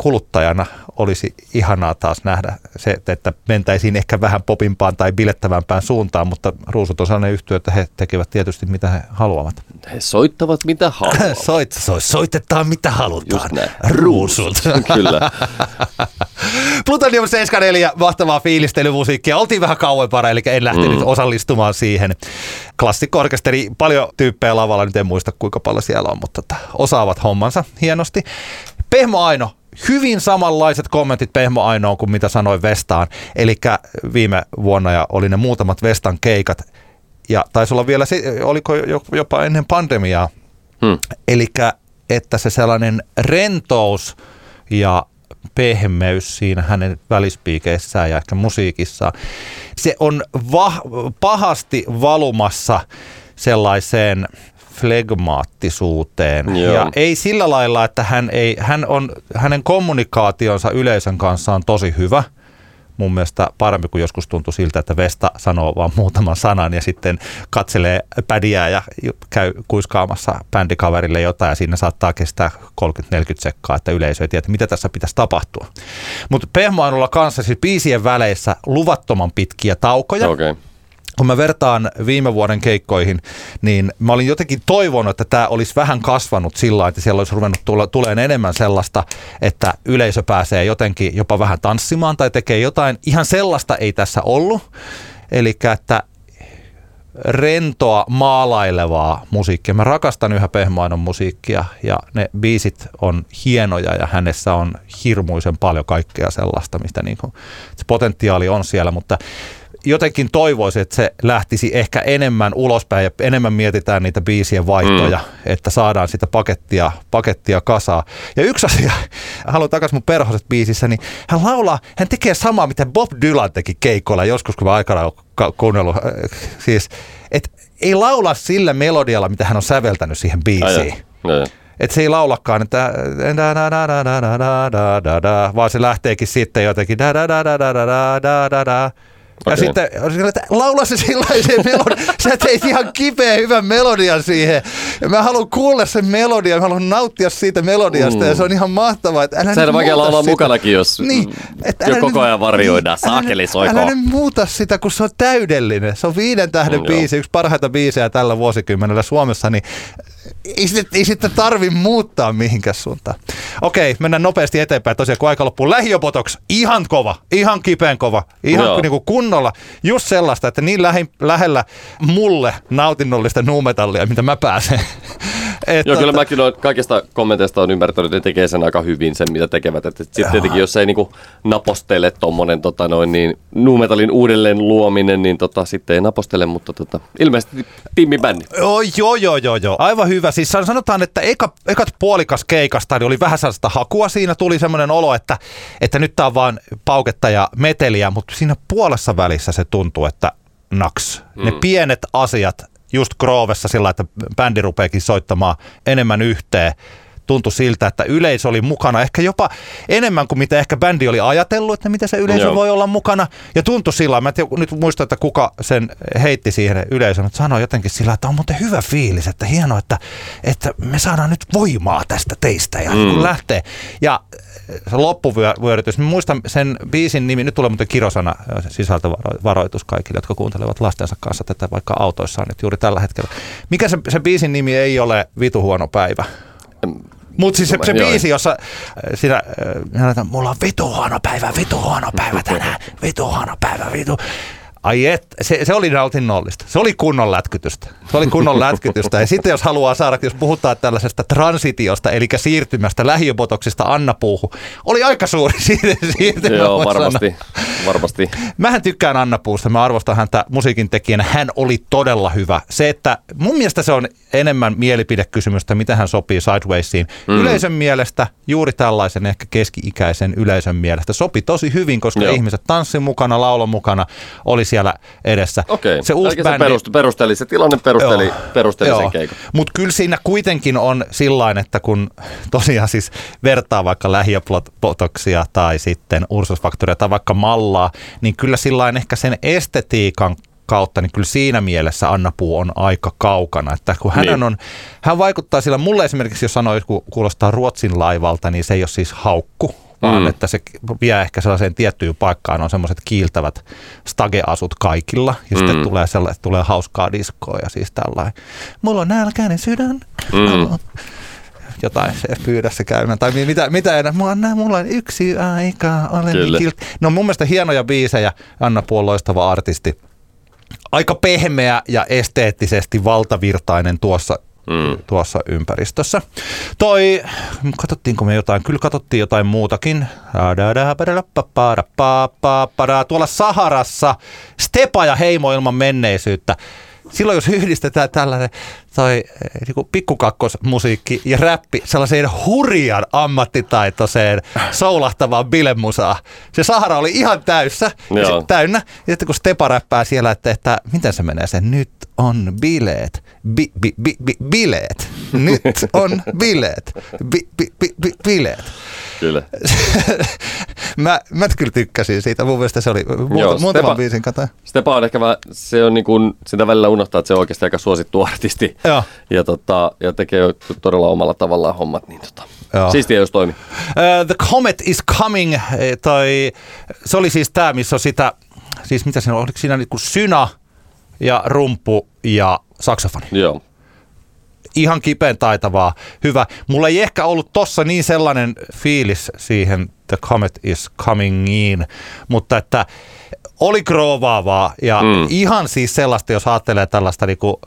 kuluttajana olisi ihanaa taas nähdä se, että mentäisiin ehkä vähän popimpaan tai bilettävämpään suuntaan, mutta ruusut on sellainen yhtiö, että he tekevät tietysti mitä he haluavat. He soittavat mitä haluavat. Soit, so, soitetaan mitä halutaan. Ruusut. Kyllä. Plutonium 74, mahtavaa fiilistelymusiikkia. Oltiin vähän kauempana, eli en lähtenyt mm. osallistumaan siihen. Klassikko-orkesteri, paljon tyyppejä lavalla, nyt en muista kuinka paljon siellä on, mutta osaavat hommansa hienosti. Pehmo Aino, hyvin samanlaiset kommentit Pehmo Ainoon kuin mitä sanoin Vestaan. Eli viime vuonna ja oli ne muutamat Vestan keikat. Ja taisi olla vielä, oliko jopa ennen pandemiaa. Hmm. Eli että se sellainen rentous ja pehmeys siinä hänen välispiikeissään ja ehkä musiikissaan, se on va- pahasti valumassa sellaiseen flegmaattisuuteen. Joo. Ja ei sillä lailla, että hän, ei, hän on, hänen kommunikaationsa yleisön kanssa on tosi hyvä. Mun mielestä parempi kuin joskus tuntui siltä, että Vesta sanoo vaan muutaman sanan ja sitten katselee pädiä ja käy kuiskaamassa bändikaverille jotain ja siinä saattaa kestää 30-40 sekkaa, että yleisö ei tiedä, mitä tässä pitäisi tapahtua. Mutta Pehmoinulla kanssa siis biisien väleissä luvattoman pitkiä taukoja. Okay kun mä vertaan viime vuoden keikkoihin, niin mä olin jotenkin toivonut, että tämä olisi vähän kasvanut sillä että siellä olisi ruvennut tule, tuleen enemmän sellaista, että yleisö pääsee jotenkin jopa vähän tanssimaan tai tekee jotain. Ihan sellaista ei tässä ollut. Eli että rentoa, maalailevaa musiikkia. Mä rakastan yhä Pehmoainon musiikkia ja ne biisit on hienoja ja hänessä on hirmuisen paljon kaikkea sellaista, mistä niin kuin, se potentiaali on siellä, mutta jotenkin toivoisin, että se lähtisi ehkä enemmän ulospäin ja enemmän mietitään niitä biisien vaihtoja, mm. että saadaan sitä pakettia, pakettia kasaa. Ja yksi asia, haluan takaisin mun perhoset biisissä, niin hän laulaa, hän tekee samaa, mitä Bob Dylan teki keikolla joskus, kun mä aikana kuunnellut. Äh, siis, että ei laula sillä melodialla, mitä hän on säveltänyt siihen biisiin. Että se ei laulakaan, että vaan se lähteekin sitten jotenkin ja okay. sitten että laula se sellaisen melodian. Sä teit ihan kipeä hyvän melodian siihen. Ja mä haluan kuulla sen melodian, mä haluan nauttia siitä melodiasta mm. ja se on ihan mahtavaa. Että älä Sehän on vaikea laulaa mukanakin, jos niin, että jo koko ajan varjoidaan. Saakeli soiko. Älä, älä nyt muuta sitä, kun se on täydellinen. Se on viiden tähden mm, biisi, yksi parhaita biisejä tällä vuosikymmenellä Suomessa, niin ei sitten, ei sitten tarvi muuttaa mihinkään suuntaan. Okei, mennään nopeasti eteenpäin. Tosiaan kun aika loppuu, lähiopotoks, ihan kova, ihan kipeän kova, ihan niin kuin kunnolla. Just sellaista, että niin lähi, lähellä mulle nautinnollista nuumetallia, mitä mä pääsen. Et Joo, kyllä mäkin olen kaikista kommenteista on ymmärtänyt, että tekee sen aika hyvin sen, mitä tekevät. Sitten tietenkin, jos ei niinku napostele tuommoinen tota noin, niin nuumetallin uudelleen luominen, niin tota, sitten ei napostele, mutta tota, ilmeisesti timmibändi. Oh, joo, joo, joo, joo. Aivan hyvä. Siis sanotaan, että eka, ekat puolikas keikasta niin oli vähän sellaista hakua. Siinä tuli semmoinen olo, että, että nyt tämä on vaan pauketta ja meteliä, mutta siinä puolessa välissä se tuntuu, että naks. Mm. Ne pienet asiat just Groovessa sillä, että bändi rupeekin soittamaan enemmän yhteen. Tuntui siltä, että yleisö oli mukana ehkä jopa enemmän kuin mitä ehkä bändi oli ajatellut, että miten se yleisö Joo. voi olla mukana. Ja tuntui sillä, mä en tiedä, nyt muista, että kuka sen heitti siihen yleisön, mutta sanoi jotenkin sillä, että on muuten hyvä fiilis, että hienoa, että, että me saadaan nyt voimaa tästä teistä ja mm. kun lähtee. Ja se loppuvyörytys. Mä muistan sen biisin nimi, nyt tulee muuten kirosana sisältövaroitus kaikille, jotka kuuntelevat lastensa kanssa tätä vaikka autoissaan nyt juuri tällä hetkellä. Mikä se, se biisin nimi ei ole Vitu huono päivä? Mutta siis se, se biisi, jossa äh, siinä, äh, mulla on vitu huono päivä, vitu huono päivä tänään, vitu huono päivä, vitu. Ai et, se, se oli nautinnollista. Se oli kunnon lätkytystä. Se oli kunnon lätkytystä. Ja sitten jos haluaa saada, jos puhutaan tällaisesta transitiosta, eli siirtymästä lähiöbotoksista Anna-puuhun, oli aika suuri siirtymä. Joo, varmasti, varmasti. Mähän tykkään Anna-puusta, mä arvostan häntä musiikin tekijänä. Hän oli todella hyvä. Se, että mun mielestä se on enemmän mielipidekysymystä, mitä hän sopii Sidewaysiin. Mm. Yleisön mielestä, juuri tällaisen ehkä keski-ikäisen yleisön mielestä, sopi tosi hyvin, koska Joo. ihmiset tanssin mukana, laulon mukana, oli siellä edessä. Okei, se uusi bändi, se perusteli, perusteli, se tilanne perusteli, joo, perusteli joo. sen keikan. Mutta kyllä siinä kuitenkin on sillain, että kun tosiaan siis vertaa vaikka lähiöpotoksia tai sitten Ursusfaktoria tai vaikka Mallaa, niin kyllä sillain ehkä sen estetiikan kautta, niin kyllä siinä mielessä Anna Puu on aika kaukana. Että kun hänen niin. on, hän vaikuttaa sillä, mulle esimerkiksi jos sanoo, kun kuulostaa Ruotsin laivalta, niin se ei ole siis haukku, vaan mm. että se vie ehkä sellaiseen tiettyyn paikkaan, on semmoiset kiiltävät stageasut kaikilla, ja mm. sitten tulee, sellaista, tulee hauskaa diskoa ja siis tällainen, mulla on nälkäinen sydän, mm. jotain se pyydässä käymään, tai mitä, mitä enää, mulla on, mulla on yksi aika, olen Kyllä. Kilt... No mun mielestä hienoja biisejä, Anna Puol loistava artisti, aika pehmeä ja esteettisesti valtavirtainen tuossa mm. tuossa ympäristössä. Toi, katsottiinko me jotain? Kyllä katsottiin jotain muutakin. Tuolla Saharassa Stepa ja heimo ilman menneisyyttä silloin jos yhdistetään tällainen toi eh, niin pikkukakkosmusiikki ja räppi sellaiseen hurjan ammattitaitoiseen soulahtavaan bilemusaan. Se Sahara oli ihan täyssä, ja se, täynnä. Ja sitten kun Stepa räppää siellä, että, että miten se menee se, nyt on bileet, bi, bi, bi, bi, bileet, nyt on bileet, bi, bi, bi, bi, bileet. Kyllä. mä, mä kyllä tykkäsin siitä. Mun mielestä se oli muuta, Joo, muutaman Stepa, biisin kata. Stepa on ehkä vähän, se on niin kuin, sitä välillä unohtaa, että se on oikeasti aika suosittu artisti. Joo. Ja, tota, ja tekee todella omalla tavallaan hommat. Niin tota, siistiä, jos toimii. Uh, the Comet is Coming, eh, tai se oli siis tämä, missä on sitä, siis mitä siinä on, oliko siinä niin kuin syna ja rumpu ja saksofoni? Joo ihan kipeän taitavaa, hyvä. Mulla ei ehkä ollut tossa niin sellainen fiilis siihen The Comet is Coming In, mutta että oli groovaavaa ja mm. ihan siis sellaista, jos ajattelee tällaista niinku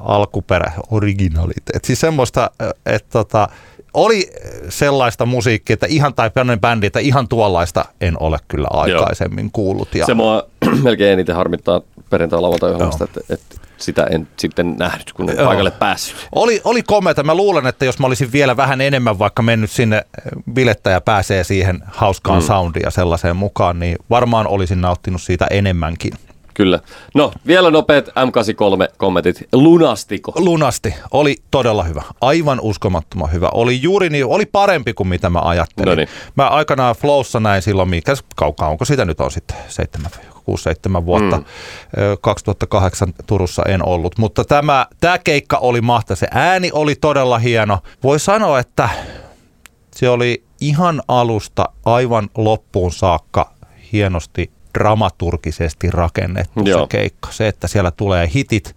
alkuperä, originaliteet. Siis semmoista, että tota, oli sellaista musiikkia, että ihan tai bändi, että ihan tuollaista en ole kyllä aikaisemmin Joo. kuullut. Ja... Se mua melkein eniten harmittaa perjantai lauantai että, että sitä en sitten nähnyt, kun en Joo. paikalle päässyt. Oli, oli komeata. Mä luulen, että jos mä olisin vielä vähän enemmän vaikka mennyt sinne bilettäjä pääsee siihen hauskaan mm. soundia sellaiseen mukaan, niin varmaan olisin nauttinut siitä enemmänkin. Kyllä. No, vielä nopeat M83-kommentit. Lunastiko? Lunasti. Oli todella hyvä. Aivan uskomattoman hyvä. Oli juuri niin, oli parempi kuin mitä mä ajattelin. Noniin. Mä aikanaan Flowssa näin silloin, mikä kaukaa, onko sitä nyt on sitten seitsemän 6-7 vuotta. Mm. 2008 Turussa en ollut, mutta tämä, tämä keikka oli mahtava. Se ääni oli todella hieno. Voi sanoa, että se oli ihan alusta aivan loppuun saakka hienosti dramaturgisesti rakennettu Joo. se keikka. Se, että siellä tulee hitit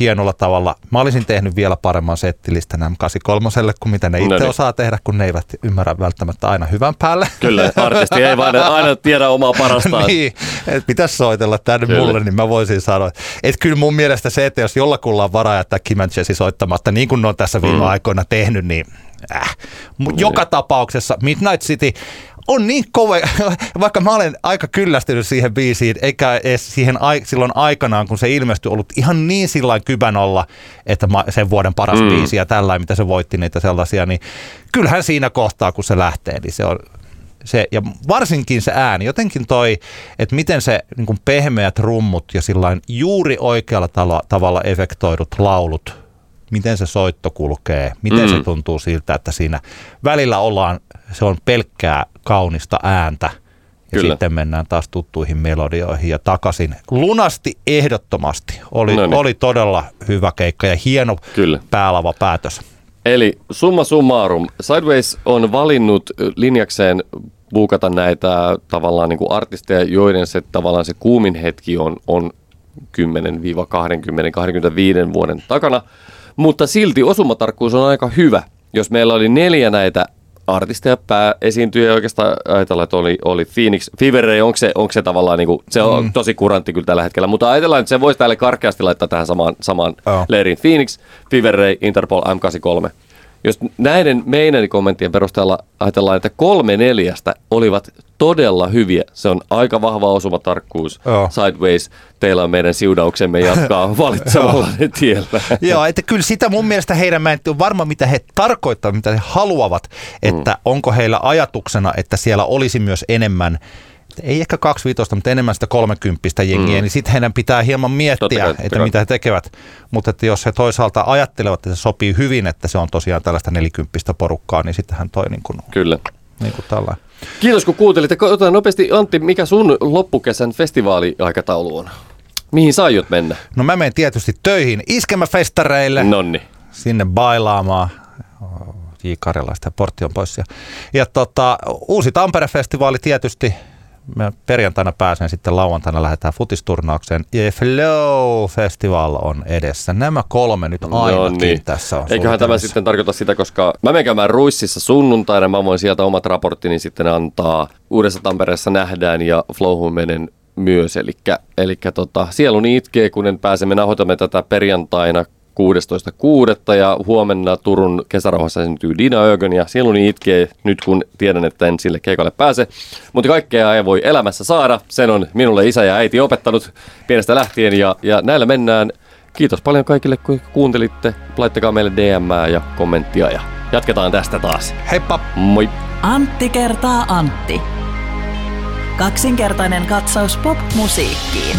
hienolla tavalla. Mä olisin tehnyt vielä paremman settilistan M83, kuin mitä ne itse no niin. osaa tehdä, kun ne eivät ymmärrä välttämättä aina hyvän päälle. Kyllä, artisti ei vain aina tiedä omaa parastaan. niin, että pitäisi soitella tänne kyllä. mulle, niin mä voisin sanoa, että kyllä mun mielestä se, että jos jollakulla on varaa jättää Kim Jesse soittamatta, niin kuin ne on tässä viime mm. aikoina tehnyt, niin Äh. Joka niin. tapauksessa Midnight City on niin kova, vaikka mä olen aika kyllästynyt siihen biisiin, eikä edes siihen silloin aikanaan, kun se ilmestyi, ollut ihan niin sillä kybän olla, että sen vuoden paras mm. biisi ja tällainen, mitä se voitti niitä sellaisia, niin kyllähän siinä kohtaa, kun se lähtee, niin se on se, ja varsinkin se ääni, jotenkin toi, että miten se niin kuin pehmeät rummut ja sillain juuri oikealla tala, tavalla efektoidut laulut, miten se soitto kulkee, miten mm. se tuntuu siltä, että siinä välillä ollaan se on pelkkää kaunista ääntä. Ja Kyllä. sitten mennään taas tuttuihin melodioihin ja takaisin. Lunasti ehdottomasti. Oli, no niin. oli todella hyvä keikka ja hieno Kyllä. päälava päätös. Eli summa summarum. Sideways on valinnut linjakseen buukata näitä tavallaan niin kuin artisteja, joiden se tavallaan se kuumin hetki on, on 10-20-25 vuoden takana. Mutta silti osumatarkkuus on aika hyvä. Jos meillä oli neljä näitä artisteja pääesiintyjä oikeastaan ajatellaan, että oli, oli Phoenix. Fever onko se, onko se tavallaan, niin kuin, se on mm. tosi kurantti kyllä tällä hetkellä, mutta ajatellaan, että se voisi tälle karkeasti laittaa tähän samaan, samaan oh. leiriin. Phoenix, Fever Interpol, M83. Jos näiden meidän kommenttien perusteella ajatellaan, että kolme neljästä olivat todella hyviä. Se on aika vahva osumatarkkuus. Oh. Sideways, teillä on meidän siudauksemme jatkaa valitsemalla tiellä. Joo, että kyllä sitä mun mielestä heidän, mä en ole varma mitä he tarkoittavat, mitä he haluavat, että mm. onko heillä ajatuksena, että siellä olisi myös enemmän ei ehkä 25, mutta enemmän sitä 30 jengiä, mm. niin sitten heidän pitää hieman miettiä, kai, että mitä he tekevät. Mutta että jos he toisaalta ajattelevat, että se sopii hyvin, että se on tosiaan tällaista 40 porukkaa, niin sittenhän toi niin kuin, Kyllä. Niin kuin tällainen. Kiitos kun kuuntelit. Otetaan nopeasti Antti, mikä sun loppukesän festivaaliaikataulu on? Mihin sä aiot mennä? No mä menen tietysti töihin iskemäfestareille. Nonni. Sinne bailaamaan. J. Karjalaista ja Portti on pois. Ja, ja tota, uusi Tampere-festivaali tietysti mä perjantaina pääsen sitten lauantaina lähdetään futisturnaukseen. Ja Flow Festival on edessä. Nämä kolme nyt ainakin no niin. tässä on. Eiköhän tämä sitten tarkoita sitä, koska mä menen käymään Ruississa sunnuntaina, mä voin sieltä omat raporttini sitten antaa. Uudessa Tampereessa nähdään ja Flowhun menen myös. Eli tota, sieluni itkee, kun pääsemme nauhoitamme tätä perjantaina 16.6. ja huomenna Turun kesärauhassa syntyy Dina Ögön ja sieluni itkee nyt kun tiedän, että en sille keikalle pääse. Mutta kaikkea ei voi elämässä saada. Sen on minulle isä ja äiti opettanut pienestä lähtien ja, ja näillä mennään. Kiitos paljon kaikille, kun kuuntelitte. Laittakaa meille DM ja kommenttia ja jatketaan tästä taas. Heippa! Moi! Antti kertaa Antti. Kaksinkertainen katsaus pop-musiikkiin.